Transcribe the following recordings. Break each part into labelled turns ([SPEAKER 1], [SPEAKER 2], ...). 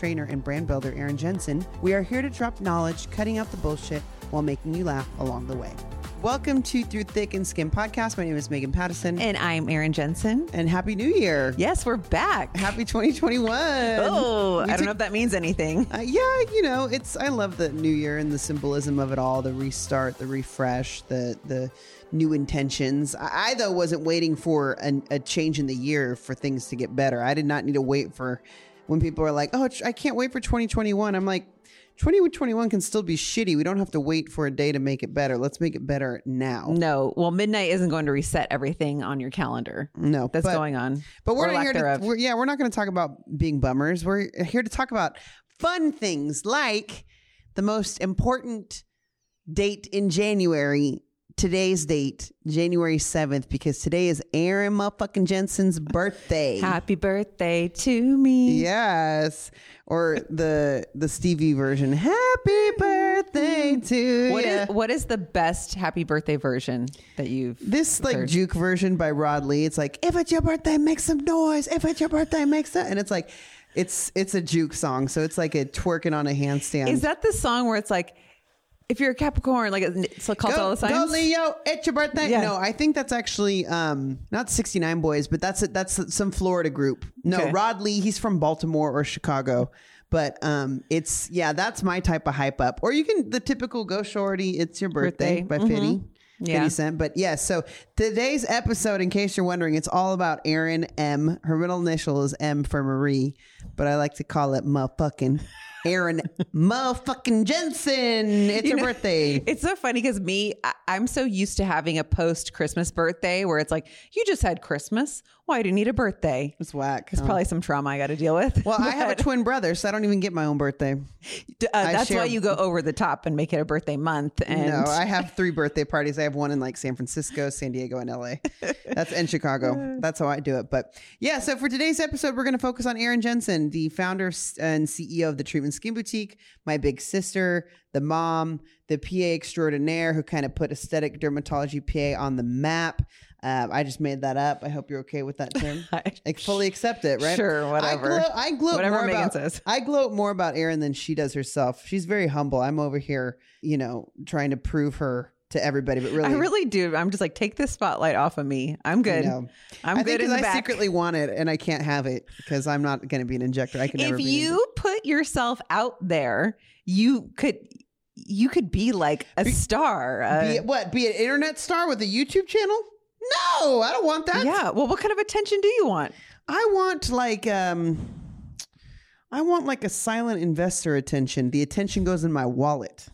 [SPEAKER 1] trainer, and brand builder Erin Jensen, we are here to drop knowledge, cutting out the bullshit while making you laugh along the way. Welcome to Through Thick and Skin podcast. My name is Megan Patterson.
[SPEAKER 2] And I'm Erin Jensen.
[SPEAKER 1] And Happy New Year.
[SPEAKER 2] Yes, we're back.
[SPEAKER 1] Happy 2021.
[SPEAKER 2] Oh,
[SPEAKER 1] We
[SPEAKER 2] I don't
[SPEAKER 1] took-
[SPEAKER 2] know if that means anything.
[SPEAKER 1] Uh, yeah, you know, it's I love the new year and the symbolism of it all, the restart, the refresh, the the new intentions. I, I though wasn't waiting for an, a change in the year for things to get better. I did not need to wait for when people are like, "Oh, I can't wait for 2021." I'm like, 2021 can still be shitty. We don't have to wait for a day to make it better. Let's make it better now.
[SPEAKER 2] No, well, midnight isn't going to reset everything on your calendar.
[SPEAKER 1] No,
[SPEAKER 2] That's
[SPEAKER 1] but-
[SPEAKER 2] going on.
[SPEAKER 1] But we're not here to. We're, yeah, we're not going to talk about being bummers. We're here to talk about fun things like the most important date in January. Today's date, January seventh, because today is Erin motherfucking Jensen's birthday.
[SPEAKER 2] Happy birthday to me.
[SPEAKER 1] Yes, or the the Stevie version. Happy birthday mm-hmm. to
[SPEAKER 2] What is what is the best happy birthday version that you've
[SPEAKER 1] This like
[SPEAKER 2] heard?
[SPEAKER 1] juke version by Rod Lee. It's like if it's your birthday, make some noise. If it's your birthday, make some. And it's like it's it's a juke song, so it's like a twerking on a handstand.
[SPEAKER 2] Is that the song where it's like if you're a Capricorn, like it's called all
[SPEAKER 1] Go,
[SPEAKER 2] the
[SPEAKER 1] go? Leo, it's your birthday.
[SPEAKER 2] Yeah.
[SPEAKER 1] No, I think that's actually um not 69 Boyz, but that's that's some Florida group. No,
[SPEAKER 2] Okay.
[SPEAKER 1] Rod Lee, he's from Baltimore or Chicago. But um it's yeah, that's my type of hype up. Or you can the typical go shorty, it's your birthday,
[SPEAKER 2] Birthday.
[SPEAKER 1] by 50.
[SPEAKER 2] Yeah.
[SPEAKER 1] 50 Cent. But yes, so today's episode, in case you're wondering, it's all about Erin M. Her middle initial is M for Marie, but I like to call it motherfucking Erin motherfucking Jensen. It's
[SPEAKER 2] You
[SPEAKER 1] her
[SPEAKER 2] know,
[SPEAKER 1] birthday.
[SPEAKER 2] It's so funny because me, I, I'm so used to having a post Christmas birthday where it's like, you just had Christmas. Why do you need a birthday?
[SPEAKER 1] It's whack.
[SPEAKER 2] It's
[SPEAKER 1] huh?
[SPEAKER 2] probably some trauma I got to deal with.
[SPEAKER 1] Well, I have a twin brother, so I don't even get my own birthday.
[SPEAKER 2] uh, that's
[SPEAKER 1] share-
[SPEAKER 2] why you go over the top and make it a birthday month. And
[SPEAKER 1] no, I have three birthday parties. I have one in like San Francisco, San Diego, and LA. That's in Chicago. That's how I do it. But yeah, so for today's episode, we're going to focus on Erin Jensen, the founder and CEO of the Treatment Skin Boutique, my big sister, the mom, the PA extraordinaire who kind of put aesthetic dermatology PA on the map. Uh, I just made that up. I hope you're okay with that term. I fully accept it, right?
[SPEAKER 2] Sure, whatever.
[SPEAKER 1] I gloat, I gloat
[SPEAKER 2] Whatever
[SPEAKER 1] more
[SPEAKER 2] Megan
[SPEAKER 1] about,
[SPEAKER 2] says.
[SPEAKER 1] I gloat more about Erin than she does herself. She's very humble. I'm over here, you know, trying to prove her to everybody, but really,
[SPEAKER 2] I really do. I'm just like, take this spotlight off of me. I'm good. I'm
[SPEAKER 1] I
[SPEAKER 2] good
[SPEAKER 1] think
[SPEAKER 2] in
[SPEAKER 1] 'cause
[SPEAKER 2] the
[SPEAKER 1] I
[SPEAKER 2] back.
[SPEAKER 1] secretly want it and I can't have it because I'm not going to be an injector. I can never
[SPEAKER 2] if
[SPEAKER 1] be.
[SPEAKER 2] you put yourself out there, you could you could be like a star. Uh,
[SPEAKER 1] be what? Be an internet star with a YouTube channel? No, I don't want that.
[SPEAKER 2] yeah. Well, what kind of attention do you want?
[SPEAKER 1] I want like um I want like a silent investor attention. The attention goes in my wallet.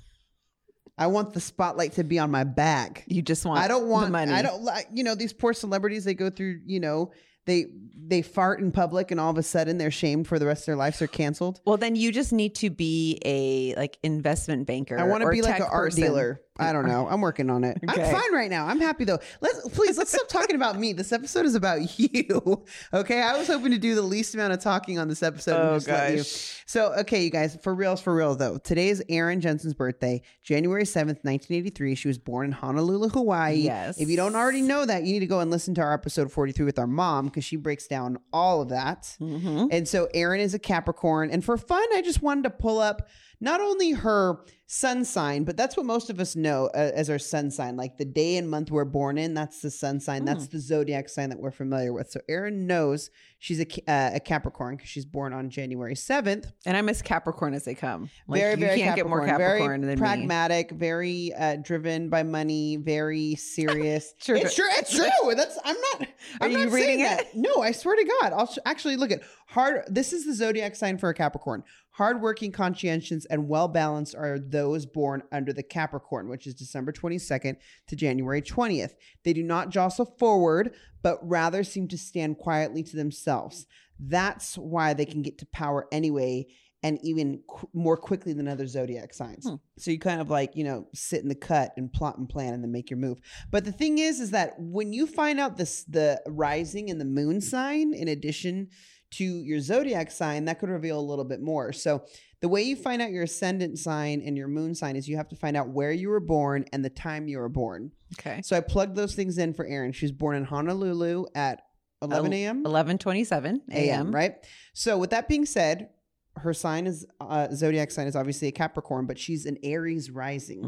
[SPEAKER 1] I want the spotlight to be on my back.
[SPEAKER 2] You just want.
[SPEAKER 1] I don't want
[SPEAKER 2] the money.
[SPEAKER 1] I don't like you know these poor celebrities they go through, you know, they they fart in public and all of a sudden they're shamed for the rest of their lives. They're canceled.
[SPEAKER 2] Well, then you just need to be a like investment banker.
[SPEAKER 1] I want to be like an art
[SPEAKER 2] person.
[SPEAKER 1] dealer. I don't know. I'm working on it.
[SPEAKER 2] Okay.
[SPEAKER 1] I'm fine right now. I'm happy though. Let's please let's stop talking about me. This episode is about you. Okay. I was hoping to do the least amount of talking on this episode. and
[SPEAKER 2] Oh, gosh.
[SPEAKER 1] So okay, you guys, for reals, for real though. Today is Erin Jensen's birthday, January seventh, nineteen eighty three. She was born in Honolulu, Hawaii.
[SPEAKER 2] Yes.
[SPEAKER 1] If you don't already know that, you need to go and listen to our episode forty three with our mom because she breaks down all of that.
[SPEAKER 2] Mm-hmm.
[SPEAKER 1] And so Erin is a Capricorn. And for fun, I just wanted to pull up not only her sun sign, but that's what most of us know uh, as our sun sign. Like the day and month we're born in, that's the sun sign.
[SPEAKER 2] Hmm.
[SPEAKER 1] That's the zodiac sign that we're familiar with. So Erin knows she's a, uh, a Capricorn because she's born on January 7th.
[SPEAKER 2] And I'm as Capricorn as they come. Like,
[SPEAKER 1] very,
[SPEAKER 2] you
[SPEAKER 1] very
[SPEAKER 2] can't get more Capricorn
[SPEAKER 1] very
[SPEAKER 2] than me.
[SPEAKER 1] pragmatic, very uh, driven by money, very serious.
[SPEAKER 2] True.
[SPEAKER 1] It's true. It's true. That's I'm not. I'm
[SPEAKER 2] you
[SPEAKER 1] not
[SPEAKER 2] reading
[SPEAKER 1] saying
[SPEAKER 2] it?
[SPEAKER 1] that. No, I swear to God. I'll sh- actually look at hard. This is the zodiac sign for a Capricorn. Hardworking, conscientious, and well balanced are those born under the Capricorn, which is December 22nd to January 20th. They do not jostle forward, but rather seem to stand quietly to themselves. That's why they can get to power anyway and even qu- more quickly than other zodiac signs. Hmm. So you kind of like, you know, sit in the cut and plot and plan and then make your move. But the thing is, is that when you find out this, the rising and the moon sign, in addition to your zodiac sign, that could reveal a little bit more. So the way you find out your ascendant sign and your moon sign is you have to find out where you were born and the time you were born.
[SPEAKER 2] Okay.
[SPEAKER 1] So I plugged those things in for Erin. She was born in Honolulu at 11 a.m.
[SPEAKER 2] 11:27 a.m.
[SPEAKER 1] right? So with that being said, her sign is uh, zodiac sign is obviously a Capricorn, but she's an Aries rising,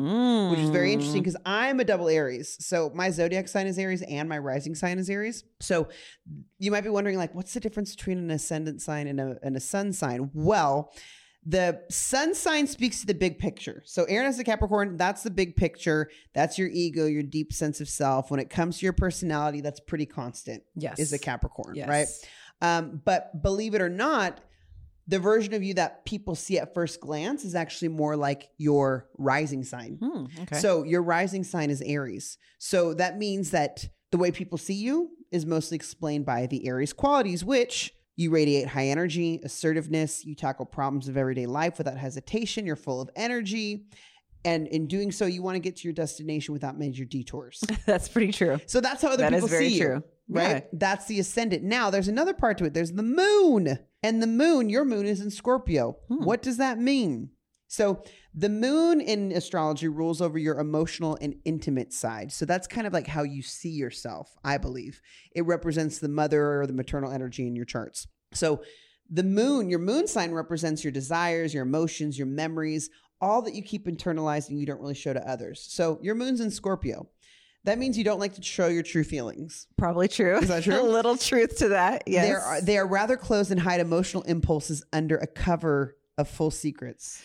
[SPEAKER 1] which is very
[SPEAKER 2] Mm.
[SPEAKER 1] interesting because I'm a double Aries. So my zodiac sign is Aries and my rising sign is Aries. So you might be wondering, like, what's the difference between an ascendant sign and a, and a sun sign? Well, the sun sign speaks to the big picture. So Erin has a Capricorn. That's the big picture. That's your ego, your deep sense of self. When it comes to your personality, that's pretty constant.
[SPEAKER 2] Yes.
[SPEAKER 1] Is a Capricorn,
[SPEAKER 2] Yes.
[SPEAKER 1] right? Um, but believe it or not, the version of you that people see at first glance is actually more like your rising sign.
[SPEAKER 2] Hmm, okay.
[SPEAKER 1] So your rising sign is Aries. So that means that the way people see you is mostly explained by the Aries qualities, which you radiate high energy, assertiveness, you tackle problems of everyday life without hesitation, you're full of energy. And in doing so, you want to get to your destination without major detours.
[SPEAKER 2] That's pretty true.
[SPEAKER 1] So that's how other
[SPEAKER 2] That is
[SPEAKER 1] people
[SPEAKER 2] very
[SPEAKER 1] see you. true. Right?
[SPEAKER 2] Yeah.
[SPEAKER 1] That's the ascendant. Now, there's another part to it. There's the moon, and the moon. Your moon is in Scorpio.
[SPEAKER 2] Hmm.
[SPEAKER 1] What does that mean? So the moon in astrology rules over your emotional and intimate side. So that's kind of like how you see yourself. I believe it represents the mother or the maternal energy in your charts. So the moon, your moon sign represents your desires, your emotions, your memories, all that you keep internalized and you don't really show to others. So your moon's in Scorpio. That means you don't like to show your true feelings.
[SPEAKER 2] Probably true.
[SPEAKER 1] Is that true?
[SPEAKER 2] a little truth to that. Yes.
[SPEAKER 1] They are they are rather closed and hide emotional impulses under a cover of full secrets.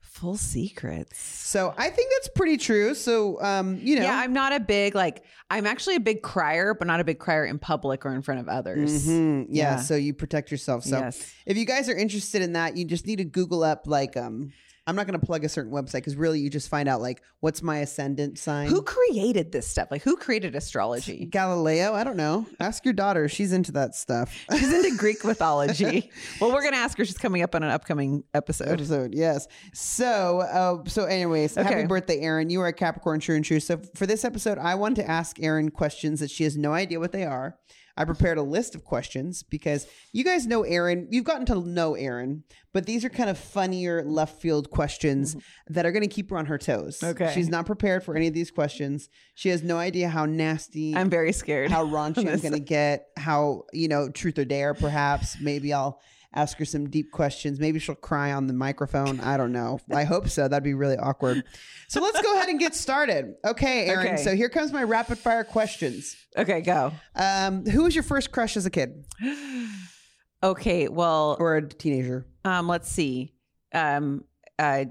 [SPEAKER 2] Full secrets.
[SPEAKER 1] So I think that's pretty true. So um, you know,
[SPEAKER 2] Yeah, I'm not a big like I'm actually a big crier, but not a big crier in public or in front of others.
[SPEAKER 1] Mhm. yeah,
[SPEAKER 2] Yeah.
[SPEAKER 1] So you protect yourself. So
[SPEAKER 2] Yes.
[SPEAKER 1] if you guys are interested in that, you just need to Google up like um. I'm not going to plug a certain website because really you just find out like what's my ascendant sign.
[SPEAKER 2] Who created this stuff? Like who created astrology?
[SPEAKER 1] Galileo? I don't know. Ask your daughter. She's into that stuff.
[SPEAKER 2] She's into Greek mythology. well, we're gonna ask her. She's coming up on an upcoming episode.
[SPEAKER 1] episode. Yes. So, uh, so anyways, happy birthday, Erin. You are a Capricorn, true and true. So for this episode, I wanted to ask Erin questions that she has no idea what they are. I prepared a list of questions because you guys know Erin. You've gotten to know Erin, but these are kind of funnier left field questions that are going to keep her on her toes.
[SPEAKER 2] Mm-hmm. Okay.
[SPEAKER 1] She's not prepared for any of these questions. She has no idea how nasty
[SPEAKER 2] I'm very scared.
[SPEAKER 1] how raunchy I'm going to get, how, you know, truth or dare, perhaps. Maybe I'll ask her some deep questions. Maybe she'll cry on the microphone. I don't know. I hope so. That'd be really awkward. So let's go ahead and get started. Okay, Erin.
[SPEAKER 2] Okay.
[SPEAKER 1] So here comes my rapid fire questions.
[SPEAKER 2] okay, go.
[SPEAKER 1] Um, who was your first crush as a kid
[SPEAKER 2] Okay, well,
[SPEAKER 1] or a teenager?
[SPEAKER 2] um, let's see. Um, uh,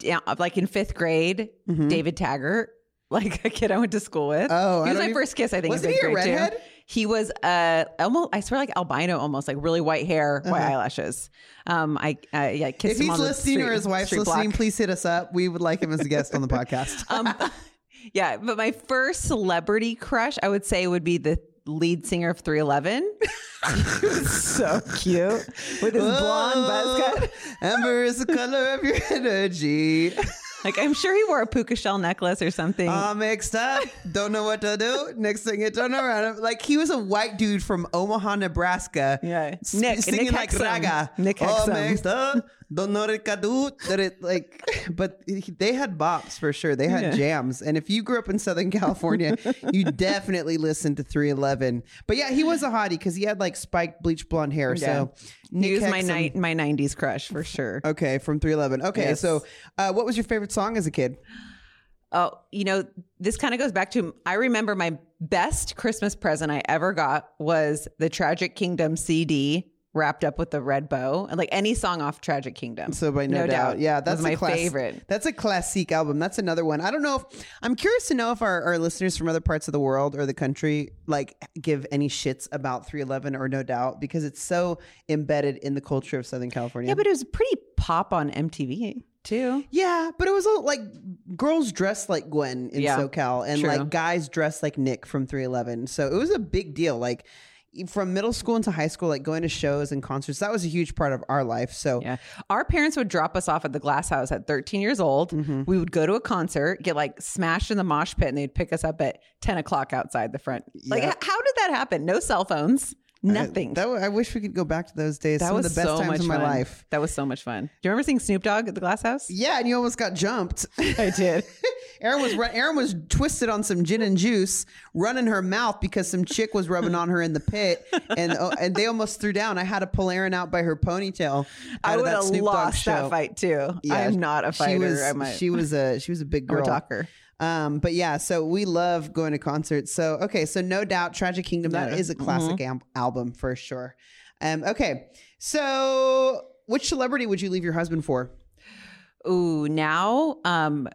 [SPEAKER 2] yeah, like in fifth grade,
[SPEAKER 1] Mhm.
[SPEAKER 2] David Taggart, like a kid I went to school with.
[SPEAKER 1] Oh,
[SPEAKER 2] he was my
[SPEAKER 1] even-
[SPEAKER 2] first kiss. I think
[SPEAKER 1] Wasn't he a redhead?
[SPEAKER 2] too. He was uh almost I swear like albino, almost like really white hair, white
[SPEAKER 1] Uh-huh.
[SPEAKER 2] eyelashes. Um, I uh, yeah kissed
[SPEAKER 1] If
[SPEAKER 2] him
[SPEAKER 1] he's
[SPEAKER 2] on the
[SPEAKER 1] listening
[SPEAKER 2] street,
[SPEAKER 1] or his wife's listening,
[SPEAKER 2] block.
[SPEAKER 1] please hit us up. We would like him as a guest on the podcast.
[SPEAKER 2] Um, yeah, but my first celebrity crush, I would say, would be the lead singer of 311. so cute with his blonde buzz cut.
[SPEAKER 1] Amber is the color of your energy.
[SPEAKER 2] Like I'm sure he wore a puka shell necklace or something.
[SPEAKER 1] All mixed up. Don't know what to do. Next thing you turn around, like he was a white dude from Omaha, Nebraska.
[SPEAKER 2] Yeah. Nick-
[SPEAKER 1] singing
[SPEAKER 2] Nick
[SPEAKER 1] like
[SPEAKER 2] Hexum.
[SPEAKER 1] raga.
[SPEAKER 2] Nick
[SPEAKER 1] All mixed up. Don't know what to do. That it like, but they had bops for sure. They had
[SPEAKER 2] Yeah.
[SPEAKER 1] jams. And if you grew up in Southern California, you definitely listened to 311. But yeah, he was a hottie because he had like spiked bleach blonde hair. So Nick
[SPEAKER 2] he was my night my 90s crush for sure.
[SPEAKER 1] Okay, from 311. Okay,
[SPEAKER 2] Yes.
[SPEAKER 1] so uh, what was your favorite song as a kid?
[SPEAKER 2] Oh, you know, this kind of goes back to I remember my best Christmas present I ever got was the Tragic Kingdom CD wrapped up with the red bow. And like any song off Tragic Kingdom.
[SPEAKER 1] So by no, doubt. yeah, that's
[SPEAKER 2] my
[SPEAKER 1] class-
[SPEAKER 2] favorite.
[SPEAKER 1] That's a classic album. That's another one. I don't know if I'm curious to know if our, our listeners from other parts of the world or the country like give any shits about 311 or no doubt because it's so embedded in the culture of Southern California.
[SPEAKER 2] Yeah, but it was pretty pop on MTV too.
[SPEAKER 1] yeah, but it was all, like girls dressed like Gwen in
[SPEAKER 2] Yeah,
[SPEAKER 1] SoCal and
[SPEAKER 2] true.
[SPEAKER 1] like guys dressed like Nick from 311. So it was a big deal. Like from middle school into high school, like going to shows and concerts, that was a huge part of our life. So
[SPEAKER 2] Yeah. Our parents would drop us off at the glass house at 13 years old.
[SPEAKER 1] Mm-hmm.
[SPEAKER 2] We would go to a concert, get like smashed in the mosh pit, and they'd pick us up at 10 o'clock outside the front. Like, h- how did that happen? No cell phones, nothing.
[SPEAKER 1] that, I wish we could go back to those days.
[SPEAKER 2] That
[SPEAKER 1] Some
[SPEAKER 2] was
[SPEAKER 1] of the best
[SPEAKER 2] so
[SPEAKER 1] times
[SPEAKER 2] much
[SPEAKER 1] of my
[SPEAKER 2] fun.
[SPEAKER 1] life.
[SPEAKER 2] That was so much fun. Do you remember seeing Snoop Dogg at the glass house?
[SPEAKER 1] Yeah, and you almost got jumped.
[SPEAKER 2] I did.
[SPEAKER 1] Erin was Erin was twisted on some gin and juice, running her mouth because some chick was rubbing on her in the pit, and oh, and they almost threw down. I had to pull Erin out by her ponytail.
[SPEAKER 2] I
[SPEAKER 1] out of
[SPEAKER 2] would
[SPEAKER 1] that
[SPEAKER 2] have lost that fight too.
[SPEAKER 1] Yeah,
[SPEAKER 2] I'm not a fighter.
[SPEAKER 1] She was, she was a she was a big girl.
[SPEAKER 2] talker.
[SPEAKER 1] Um, but yeah, so we love going to concerts. So okay, so no doubt, Tragic Kingdom that
[SPEAKER 2] Yeah.
[SPEAKER 1] is a classic
[SPEAKER 2] Mm-hmm.
[SPEAKER 1] am- album for sure. Um, okay, so which celebrity would you leave your husband for?
[SPEAKER 2] Ooh, now um,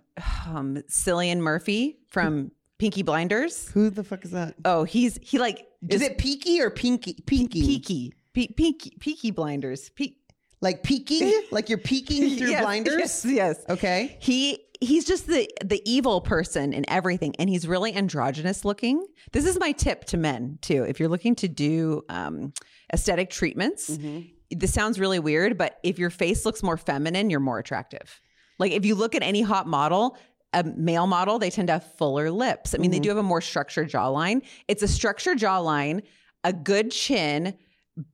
[SPEAKER 2] um Cillian Murphy from Pinky Blinders.
[SPEAKER 1] Who the fuck is that?
[SPEAKER 2] Oh, he's he like
[SPEAKER 1] Is it Peaky or Pinky? Pinky.
[SPEAKER 2] Peaky. Pe- Peaky Peaky Blinders. Pe-
[SPEAKER 1] like peeking, like you're peeking through
[SPEAKER 2] Yes,
[SPEAKER 1] blinders.
[SPEAKER 2] Yes, yes.
[SPEAKER 1] Okay.
[SPEAKER 2] He he's just the the evil person in everything, and he's really androgynous looking. This is my tip to men too. If you're looking to do um, aesthetic treatments, this sounds really weird, but if your face looks more feminine, you're more attractive. Like if you look at any hot model. A male model, they tend to have fuller lips. I mean, they do have a more structured jawline. It's a structured jawline, a good chin,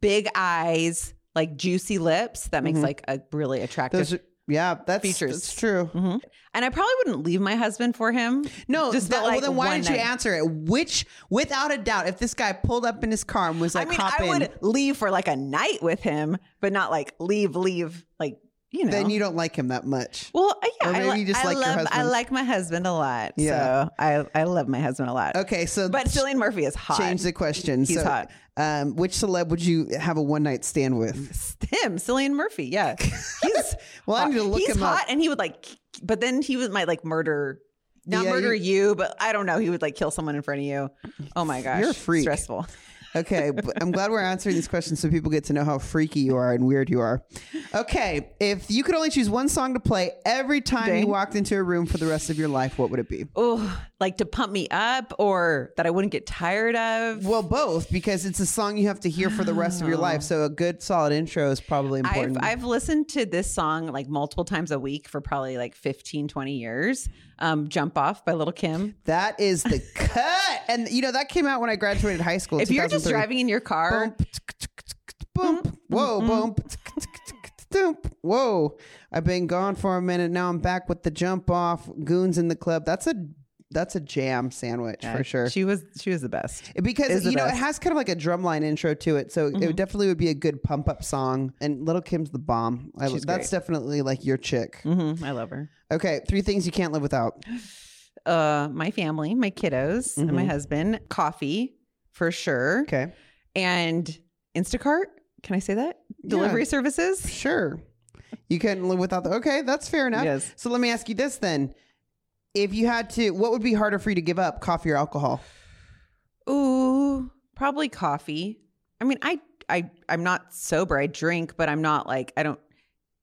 [SPEAKER 2] big eyes, like juicy lips. That makes like a really attractive
[SPEAKER 1] Those yeah, that's
[SPEAKER 2] Features.
[SPEAKER 1] That's true.
[SPEAKER 2] Mhm. And I probably wouldn't leave my husband for him.
[SPEAKER 1] No,
[SPEAKER 2] Just
[SPEAKER 1] that,
[SPEAKER 2] like,
[SPEAKER 1] well, then why didn't you answer it? Which, without a doubt, if this guy pulled up in his car and was like,
[SPEAKER 2] I mean, I
[SPEAKER 1] in,
[SPEAKER 2] would leave for like a night with him, but not like leave, leave, like you know.
[SPEAKER 1] then you don't like him that much.
[SPEAKER 2] well, uh, yeah,
[SPEAKER 1] Or maybe
[SPEAKER 2] I,
[SPEAKER 1] you just
[SPEAKER 2] I
[SPEAKER 1] like your
[SPEAKER 2] love, I like my husband a lot.
[SPEAKER 1] Yeah.
[SPEAKER 2] so I, I love my husband a lot.
[SPEAKER 1] Okay, so
[SPEAKER 2] But Cillian Murphy is hot.
[SPEAKER 1] change the question.
[SPEAKER 2] He's
[SPEAKER 1] so,
[SPEAKER 2] hot.
[SPEAKER 1] Um, which celeb would you have a one night stand with?
[SPEAKER 2] him, Cillian Murphy. Yeah, he's
[SPEAKER 1] Well, I need to look
[SPEAKER 2] he's
[SPEAKER 1] him up.
[SPEAKER 2] hot, and he would like, but then he would might like murder. Not
[SPEAKER 1] Yeah,
[SPEAKER 2] murder
[SPEAKER 1] you-
[SPEAKER 2] you, but I don't know. He would like kill someone in front of you. Oh my gosh,
[SPEAKER 1] You're a freak.
[SPEAKER 2] Stressful.
[SPEAKER 1] Okay, but I'm glad we're answering these questions so people get to know how freaky you are and weird you are. Okay, if you could only choose one song to play every time you walked into a room for the rest of your life, what would it be?
[SPEAKER 2] oh, like to pump me up or that I wouldn't get tired of.
[SPEAKER 1] Well, both because it's a song you have to hear for the rest of your life. So a good solid intro is probably
[SPEAKER 2] I've,
[SPEAKER 1] important.
[SPEAKER 2] I've listened to this song like multiple times a week for probably like 15, 20 years. Um, Jump Off by Lil' Kim.
[SPEAKER 1] that is the cut, and you know that came out when I graduated high school.
[SPEAKER 2] If you're just driving in your car,
[SPEAKER 1] Boom, boom, whoa, boom, whoa. I've been gone for a minute. Now I'm back with the jump off. Goons in the club. That's a that's a jam sandwich for sure.
[SPEAKER 2] she was she was the best.
[SPEAKER 1] because
[SPEAKER 2] is
[SPEAKER 1] you know it
[SPEAKER 2] best. Mm-hmm.
[SPEAKER 1] has kind of like a drumline intro to it, so it definitely would be a good pump up song. And Lil' Kim's the bomb. I, that's definitely like your chick.
[SPEAKER 2] hmm I love her.
[SPEAKER 1] Okay, three things you can't live without.
[SPEAKER 2] Uh, my family, my kiddos, and my husband. Coffee for sure,
[SPEAKER 1] Okay,
[SPEAKER 2] and Instacart. Can I say that? Delivery services.
[SPEAKER 1] sure. You couldn't live without the. Okay, that's fair enough.
[SPEAKER 2] Yes.
[SPEAKER 1] So let me ask you this then: If you had to, what would be harder for you to give up, coffee or alcohol?
[SPEAKER 2] Ooh, probably coffee. I mean, I I I'm not sober. I drink, but I'm not like I don't.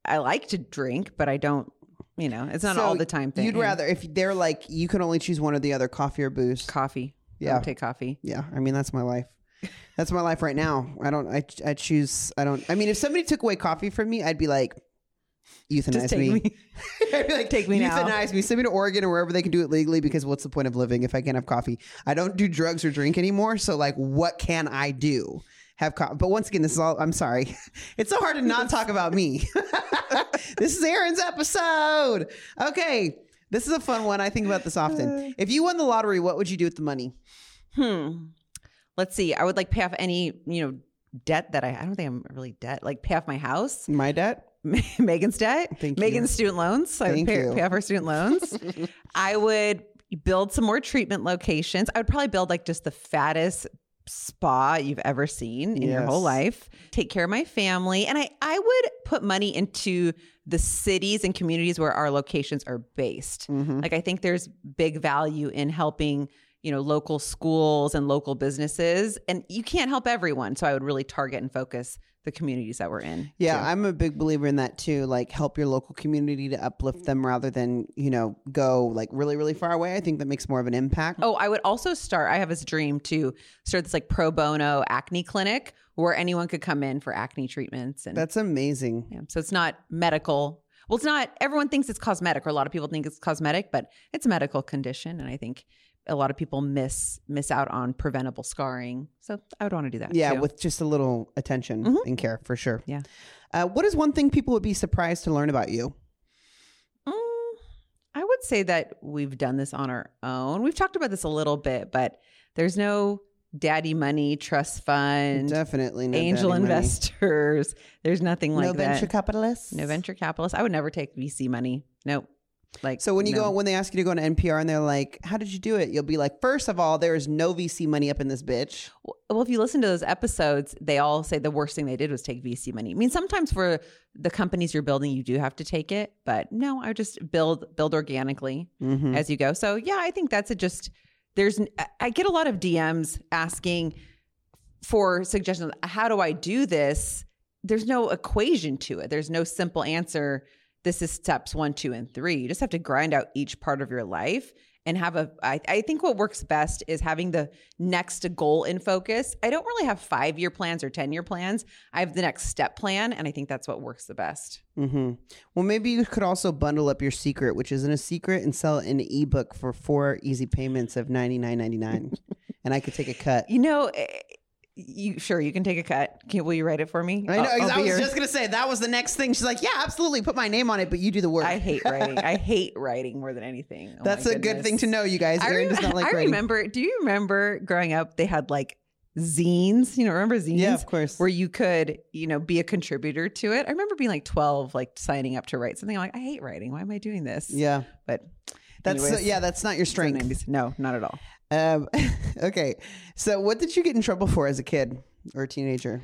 [SPEAKER 2] I like to drink, but I don't. You know, it's not
[SPEAKER 1] So
[SPEAKER 2] all the time thing.
[SPEAKER 1] You'd rather if they're like you can only choose one or the other, coffee or booze.
[SPEAKER 2] coffee.
[SPEAKER 1] Yeah.
[SPEAKER 2] take coffee.
[SPEAKER 1] Yeah, I mean that's my life. That's my life right now. I don't. I I choose. I don't. I mean, if somebody took away coffee from me, I'd be like, euthanize
[SPEAKER 2] Just take
[SPEAKER 1] me.
[SPEAKER 2] me.
[SPEAKER 1] I'd be like,
[SPEAKER 2] Take me now.
[SPEAKER 1] euthanize me. Send me to Oregon or wherever they can do it legally. Because what's the point of living if I can't have coffee? I don't do drugs or drink anymore. So like, what can I do? Have coffee. But once again, this is all. I'm sorry. It's so hard to not talk about me. this is Erin's episode. Okay. This is a fun one. I think about this often. If you won the lottery, what would you do with the money?
[SPEAKER 2] Hmm. Let's see. I would like pay off any you know debt that I. I don't think I'm really debt. Like pay off my house,
[SPEAKER 1] My debt?
[SPEAKER 2] Megan's debt,
[SPEAKER 1] Thank you.
[SPEAKER 2] Megan's student loans. I would
[SPEAKER 1] Thank
[SPEAKER 2] pay,
[SPEAKER 1] you.
[SPEAKER 2] pay off her student loans. I would build some more treatment locations. I would probably build like just the fattest spa you've ever seen in your whole life. Take care of my family, and I I would put money into the cities and communities where our locations are based.
[SPEAKER 1] Mm-hmm.
[SPEAKER 2] Like I think there's big value in helping, you know, local schools and local businesses. And you can't help everyone. So I would really target and focus the communities that we're in.
[SPEAKER 1] Yeah,
[SPEAKER 2] too.
[SPEAKER 1] I'm a big believer in that too. Like help your local community to uplift them rather than, you know, go like really, really far away. I think that makes more of an impact.
[SPEAKER 2] Oh, I would also start. I have this dream to start this like pro bono acne clinic where anyone could come in for acne treatments. And
[SPEAKER 1] That's amazing.
[SPEAKER 2] yeah, so it's not medical. Well, it's not. Everyone thinks it's cosmetic, or a lot of people think it's cosmetic, but it's a medical condition, and I think a lot of people miss miss out on preventable scarring. So I would want to do that.
[SPEAKER 1] Yeah,
[SPEAKER 2] too.
[SPEAKER 1] with just a little attention
[SPEAKER 2] Mhm.
[SPEAKER 1] and care for sure.
[SPEAKER 2] Yeah.
[SPEAKER 1] Uh, what is one thing people would be surprised to learn about you?
[SPEAKER 2] Mm, I would say that we've done this on our own. We've talked about this a little bit, but there's no daddy money trust fund,
[SPEAKER 1] Definitely no
[SPEAKER 2] angel
[SPEAKER 1] daddy money.
[SPEAKER 2] investors. There's nothing like
[SPEAKER 1] no
[SPEAKER 2] that.
[SPEAKER 1] venture capitalists.
[SPEAKER 2] no venture capitalists. I would never take VC money. Nope. Like
[SPEAKER 1] So when you
[SPEAKER 2] no.
[SPEAKER 1] go when they ask you to go on NPR and they're like, "How did you do it?" You'll be like, first of all, there is no VC money up in this bitch."
[SPEAKER 2] Well, if you listen to those episodes, they all say the worst thing they did was take VC money. I mean, sometimes for the companies you're building, you do have to take it, but no, I just build build organically
[SPEAKER 1] Mhm.
[SPEAKER 2] as you go. So yeah, I think that's a just. There's I get a lot of DMs asking for suggestions. How do I do this? There's no equation to it. There's no simple answer. This is steps one, two, and three. You just have to grind out each part of your life and have a. I, I think what works best is having the next goal in focus. I don't really have five year plans or 10 year plans. I have the next step plan. And I think that's what works the best.
[SPEAKER 1] Mm-hmm. Well, maybe you could also bundle up your secret, which isn't a secret, and sell it in an ebook for four easy payments of ninety nine ninety nine, and I could take a cut.
[SPEAKER 2] You know, eh, you sure you can take a cut. Can, will you write it for me?
[SPEAKER 1] I know.
[SPEAKER 2] I'll- I'll
[SPEAKER 1] 'cause I was
[SPEAKER 2] your-
[SPEAKER 1] just gonna say that was the next thing. She's like, "Yeah, absolutely, put my name on it, but you do the work."
[SPEAKER 2] I hate writing. I hate writing more than anything. Oh
[SPEAKER 1] That's a good thing to know, you guys.
[SPEAKER 2] I, rem-
[SPEAKER 1] not like
[SPEAKER 2] I
[SPEAKER 1] writing.
[SPEAKER 2] remember. Do you remember growing up? They had like zines. You know, remember zines?
[SPEAKER 1] Yeah, of course.
[SPEAKER 2] Where you could, you know, be a contributor to it. I remember being like twelve, like signing up to write something. I'm like, I hate writing. Why am I doing this?
[SPEAKER 1] Yeah,
[SPEAKER 2] but
[SPEAKER 1] that's
[SPEAKER 2] anyways,
[SPEAKER 1] yeah, that's not your strength.
[SPEAKER 2] maybe- No, not at all.
[SPEAKER 1] Um, okay, so what did you get in trouble for as a kid or a teenager?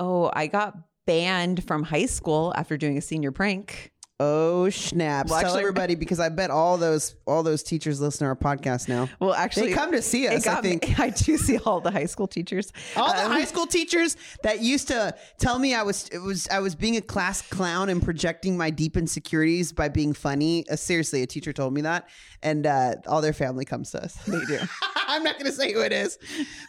[SPEAKER 2] Oh, I got banned from high school after doing a senior prank.
[SPEAKER 1] Oh snap!
[SPEAKER 2] Well,
[SPEAKER 1] Tell
[SPEAKER 2] actually-
[SPEAKER 1] everybody because I bet all those all those teachers listen to our podcast now.
[SPEAKER 2] Well, actually,
[SPEAKER 1] They come to see us. I
[SPEAKER 2] got me-
[SPEAKER 1] think
[SPEAKER 2] I do see all the high school teachers.
[SPEAKER 1] all the
[SPEAKER 2] Um,
[SPEAKER 1] high school teachers that used to tell me I was it was I was being a class clown and projecting my deep insecurities by being funny. Uh, seriously, a teacher told me that, and uh, all their family comes to us.
[SPEAKER 2] They do.
[SPEAKER 1] I'm not going to say who it is,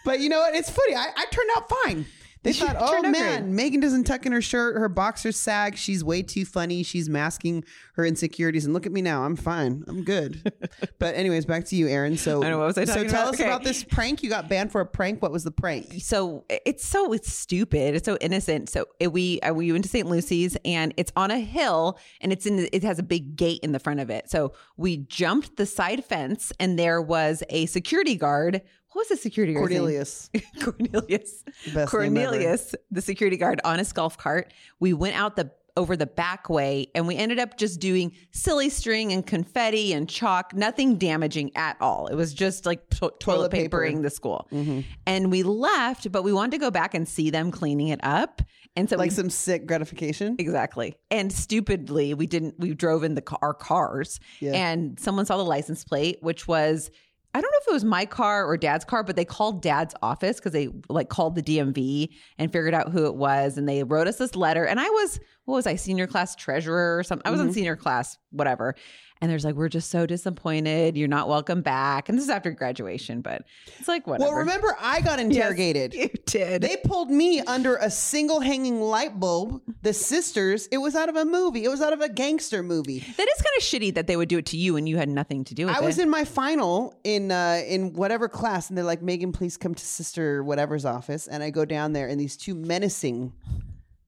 [SPEAKER 1] but you know what? It's funny. I, I turned out fine. They thought, oh man,
[SPEAKER 2] great."
[SPEAKER 1] Megan doesn't tuck in her shirt. Her boxers sag. She's way too funny. She's masking her insecurities. And look at me now. I'm fine. I'm good. but anyways, back to you, Erin. So,
[SPEAKER 2] I know, what was I
[SPEAKER 1] so tell
[SPEAKER 2] about?
[SPEAKER 1] us
[SPEAKER 2] Okay.
[SPEAKER 1] about this prank. You got banned for a prank. What was the prank?
[SPEAKER 2] so it's so it's stupid. It's so innocent. So it, we uh, we went to St. Lucy's and it's on a hill and it's in it has a big gate in the front of it. So we jumped the side fence and there was a security guard. What was the security guard?
[SPEAKER 1] Cornelius.
[SPEAKER 2] Cornelius.
[SPEAKER 1] Best.
[SPEAKER 2] Cornelius, the security guard on his golf cart. We went out the over the back way and we ended up just doing silly string and confetti and chalk, nothing damaging at all. It was just like to- toilet,
[SPEAKER 1] Toilet paper.
[SPEAKER 2] papering the school.
[SPEAKER 1] Mm-hmm.
[SPEAKER 2] And we left, but we wanted to go back and see them cleaning it up. And so
[SPEAKER 1] Like
[SPEAKER 2] we
[SPEAKER 1] some sick gratification.
[SPEAKER 2] Exactly. And stupidly, we didn't, we drove in the car, our cars
[SPEAKER 1] Yeah.
[SPEAKER 2] and someone saw the license plate, which was, I don't know if it was my car or dad's car, but they called dad's office because they like called the DMV and figured out who it was. And they wrote us this letter. And I was, what was I, senior class treasurer or something? I was
[SPEAKER 1] Mm-hmm.
[SPEAKER 2] in senior class, whatever. And there's like, we're just so disappointed. You're not welcome back. And this is after graduation, but it's like, whatever.
[SPEAKER 1] Well, remember, I got interrogated.
[SPEAKER 2] you did.
[SPEAKER 1] They pulled me under a single hanging light bulb. The sisters. It was out of a movie. It was out of a gangster movie.
[SPEAKER 2] that is kind of shitty that they would do it to you and you had nothing to do with
[SPEAKER 1] I
[SPEAKER 2] it.
[SPEAKER 1] I was in my final in uh, in whatever class, and they're like, "Megan, please come to Sister whatever's office." And I go down there, and these two menacing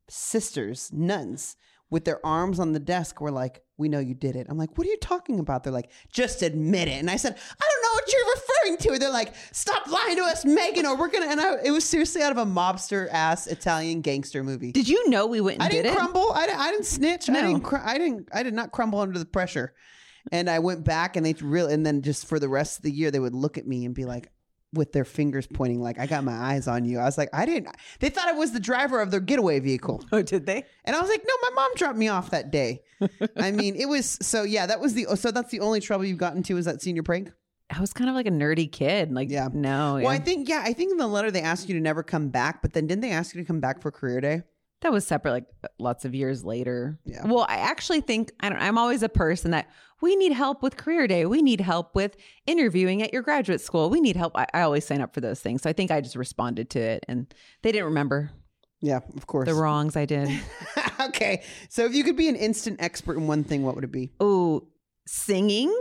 [SPEAKER 1] sisters, nuns, with their arms on the desk, were like, "We know you did it." I'm like, "What are you talking about?" They're like, "Just admit it." And I said, "I don't know what you're referring to." And They're like, "Stop lying to us, Megan, or we're gonna." And I, it was seriously out of a mobster ass Italian gangster movie.
[SPEAKER 2] Did you know we went and
[SPEAKER 1] I
[SPEAKER 2] did
[SPEAKER 1] didn't
[SPEAKER 2] it?
[SPEAKER 1] crumble. I, I didn't snitch. I didn't. Cr- I didn't. I did not crumble under the pressure. And I went back, and they really. And then just for the rest of the year, they would look at me and be like, with their fingers pointing, like, "I got my eyes on you." I was like, "I didn't." They thought I was the driver of their getaway vehicle,
[SPEAKER 2] Oh, did they?
[SPEAKER 1] and I was like, "No, my mom dropped me off that day." I mean, it was so. Yeah, that was the. So that's the only trouble you've gotten to is that senior prank.
[SPEAKER 2] I was kind of like a nerdy kid. Like,
[SPEAKER 1] Yeah.
[SPEAKER 2] no.
[SPEAKER 1] Well,
[SPEAKER 2] yeah.
[SPEAKER 1] I think yeah, I think in the letter they asked you to never come back, but then didn't they ask you to come back for career day?
[SPEAKER 2] That was separate like lots of years later.
[SPEAKER 1] Yeah.
[SPEAKER 2] Well, I actually think I don't I'm always a person that we need help with career day. We need help with interviewing at your graduate school. We need help. I, I always sign up for those things. So I think I just responded to it and they didn't remember
[SPEAKER 1] Yeah, of course.
[SPEAKER 2] the wrongs I did.
[SPEAKER 1] okay. So if you could be an instant expert in one thing, what would it be?
[SPEAKER 2] oh, singing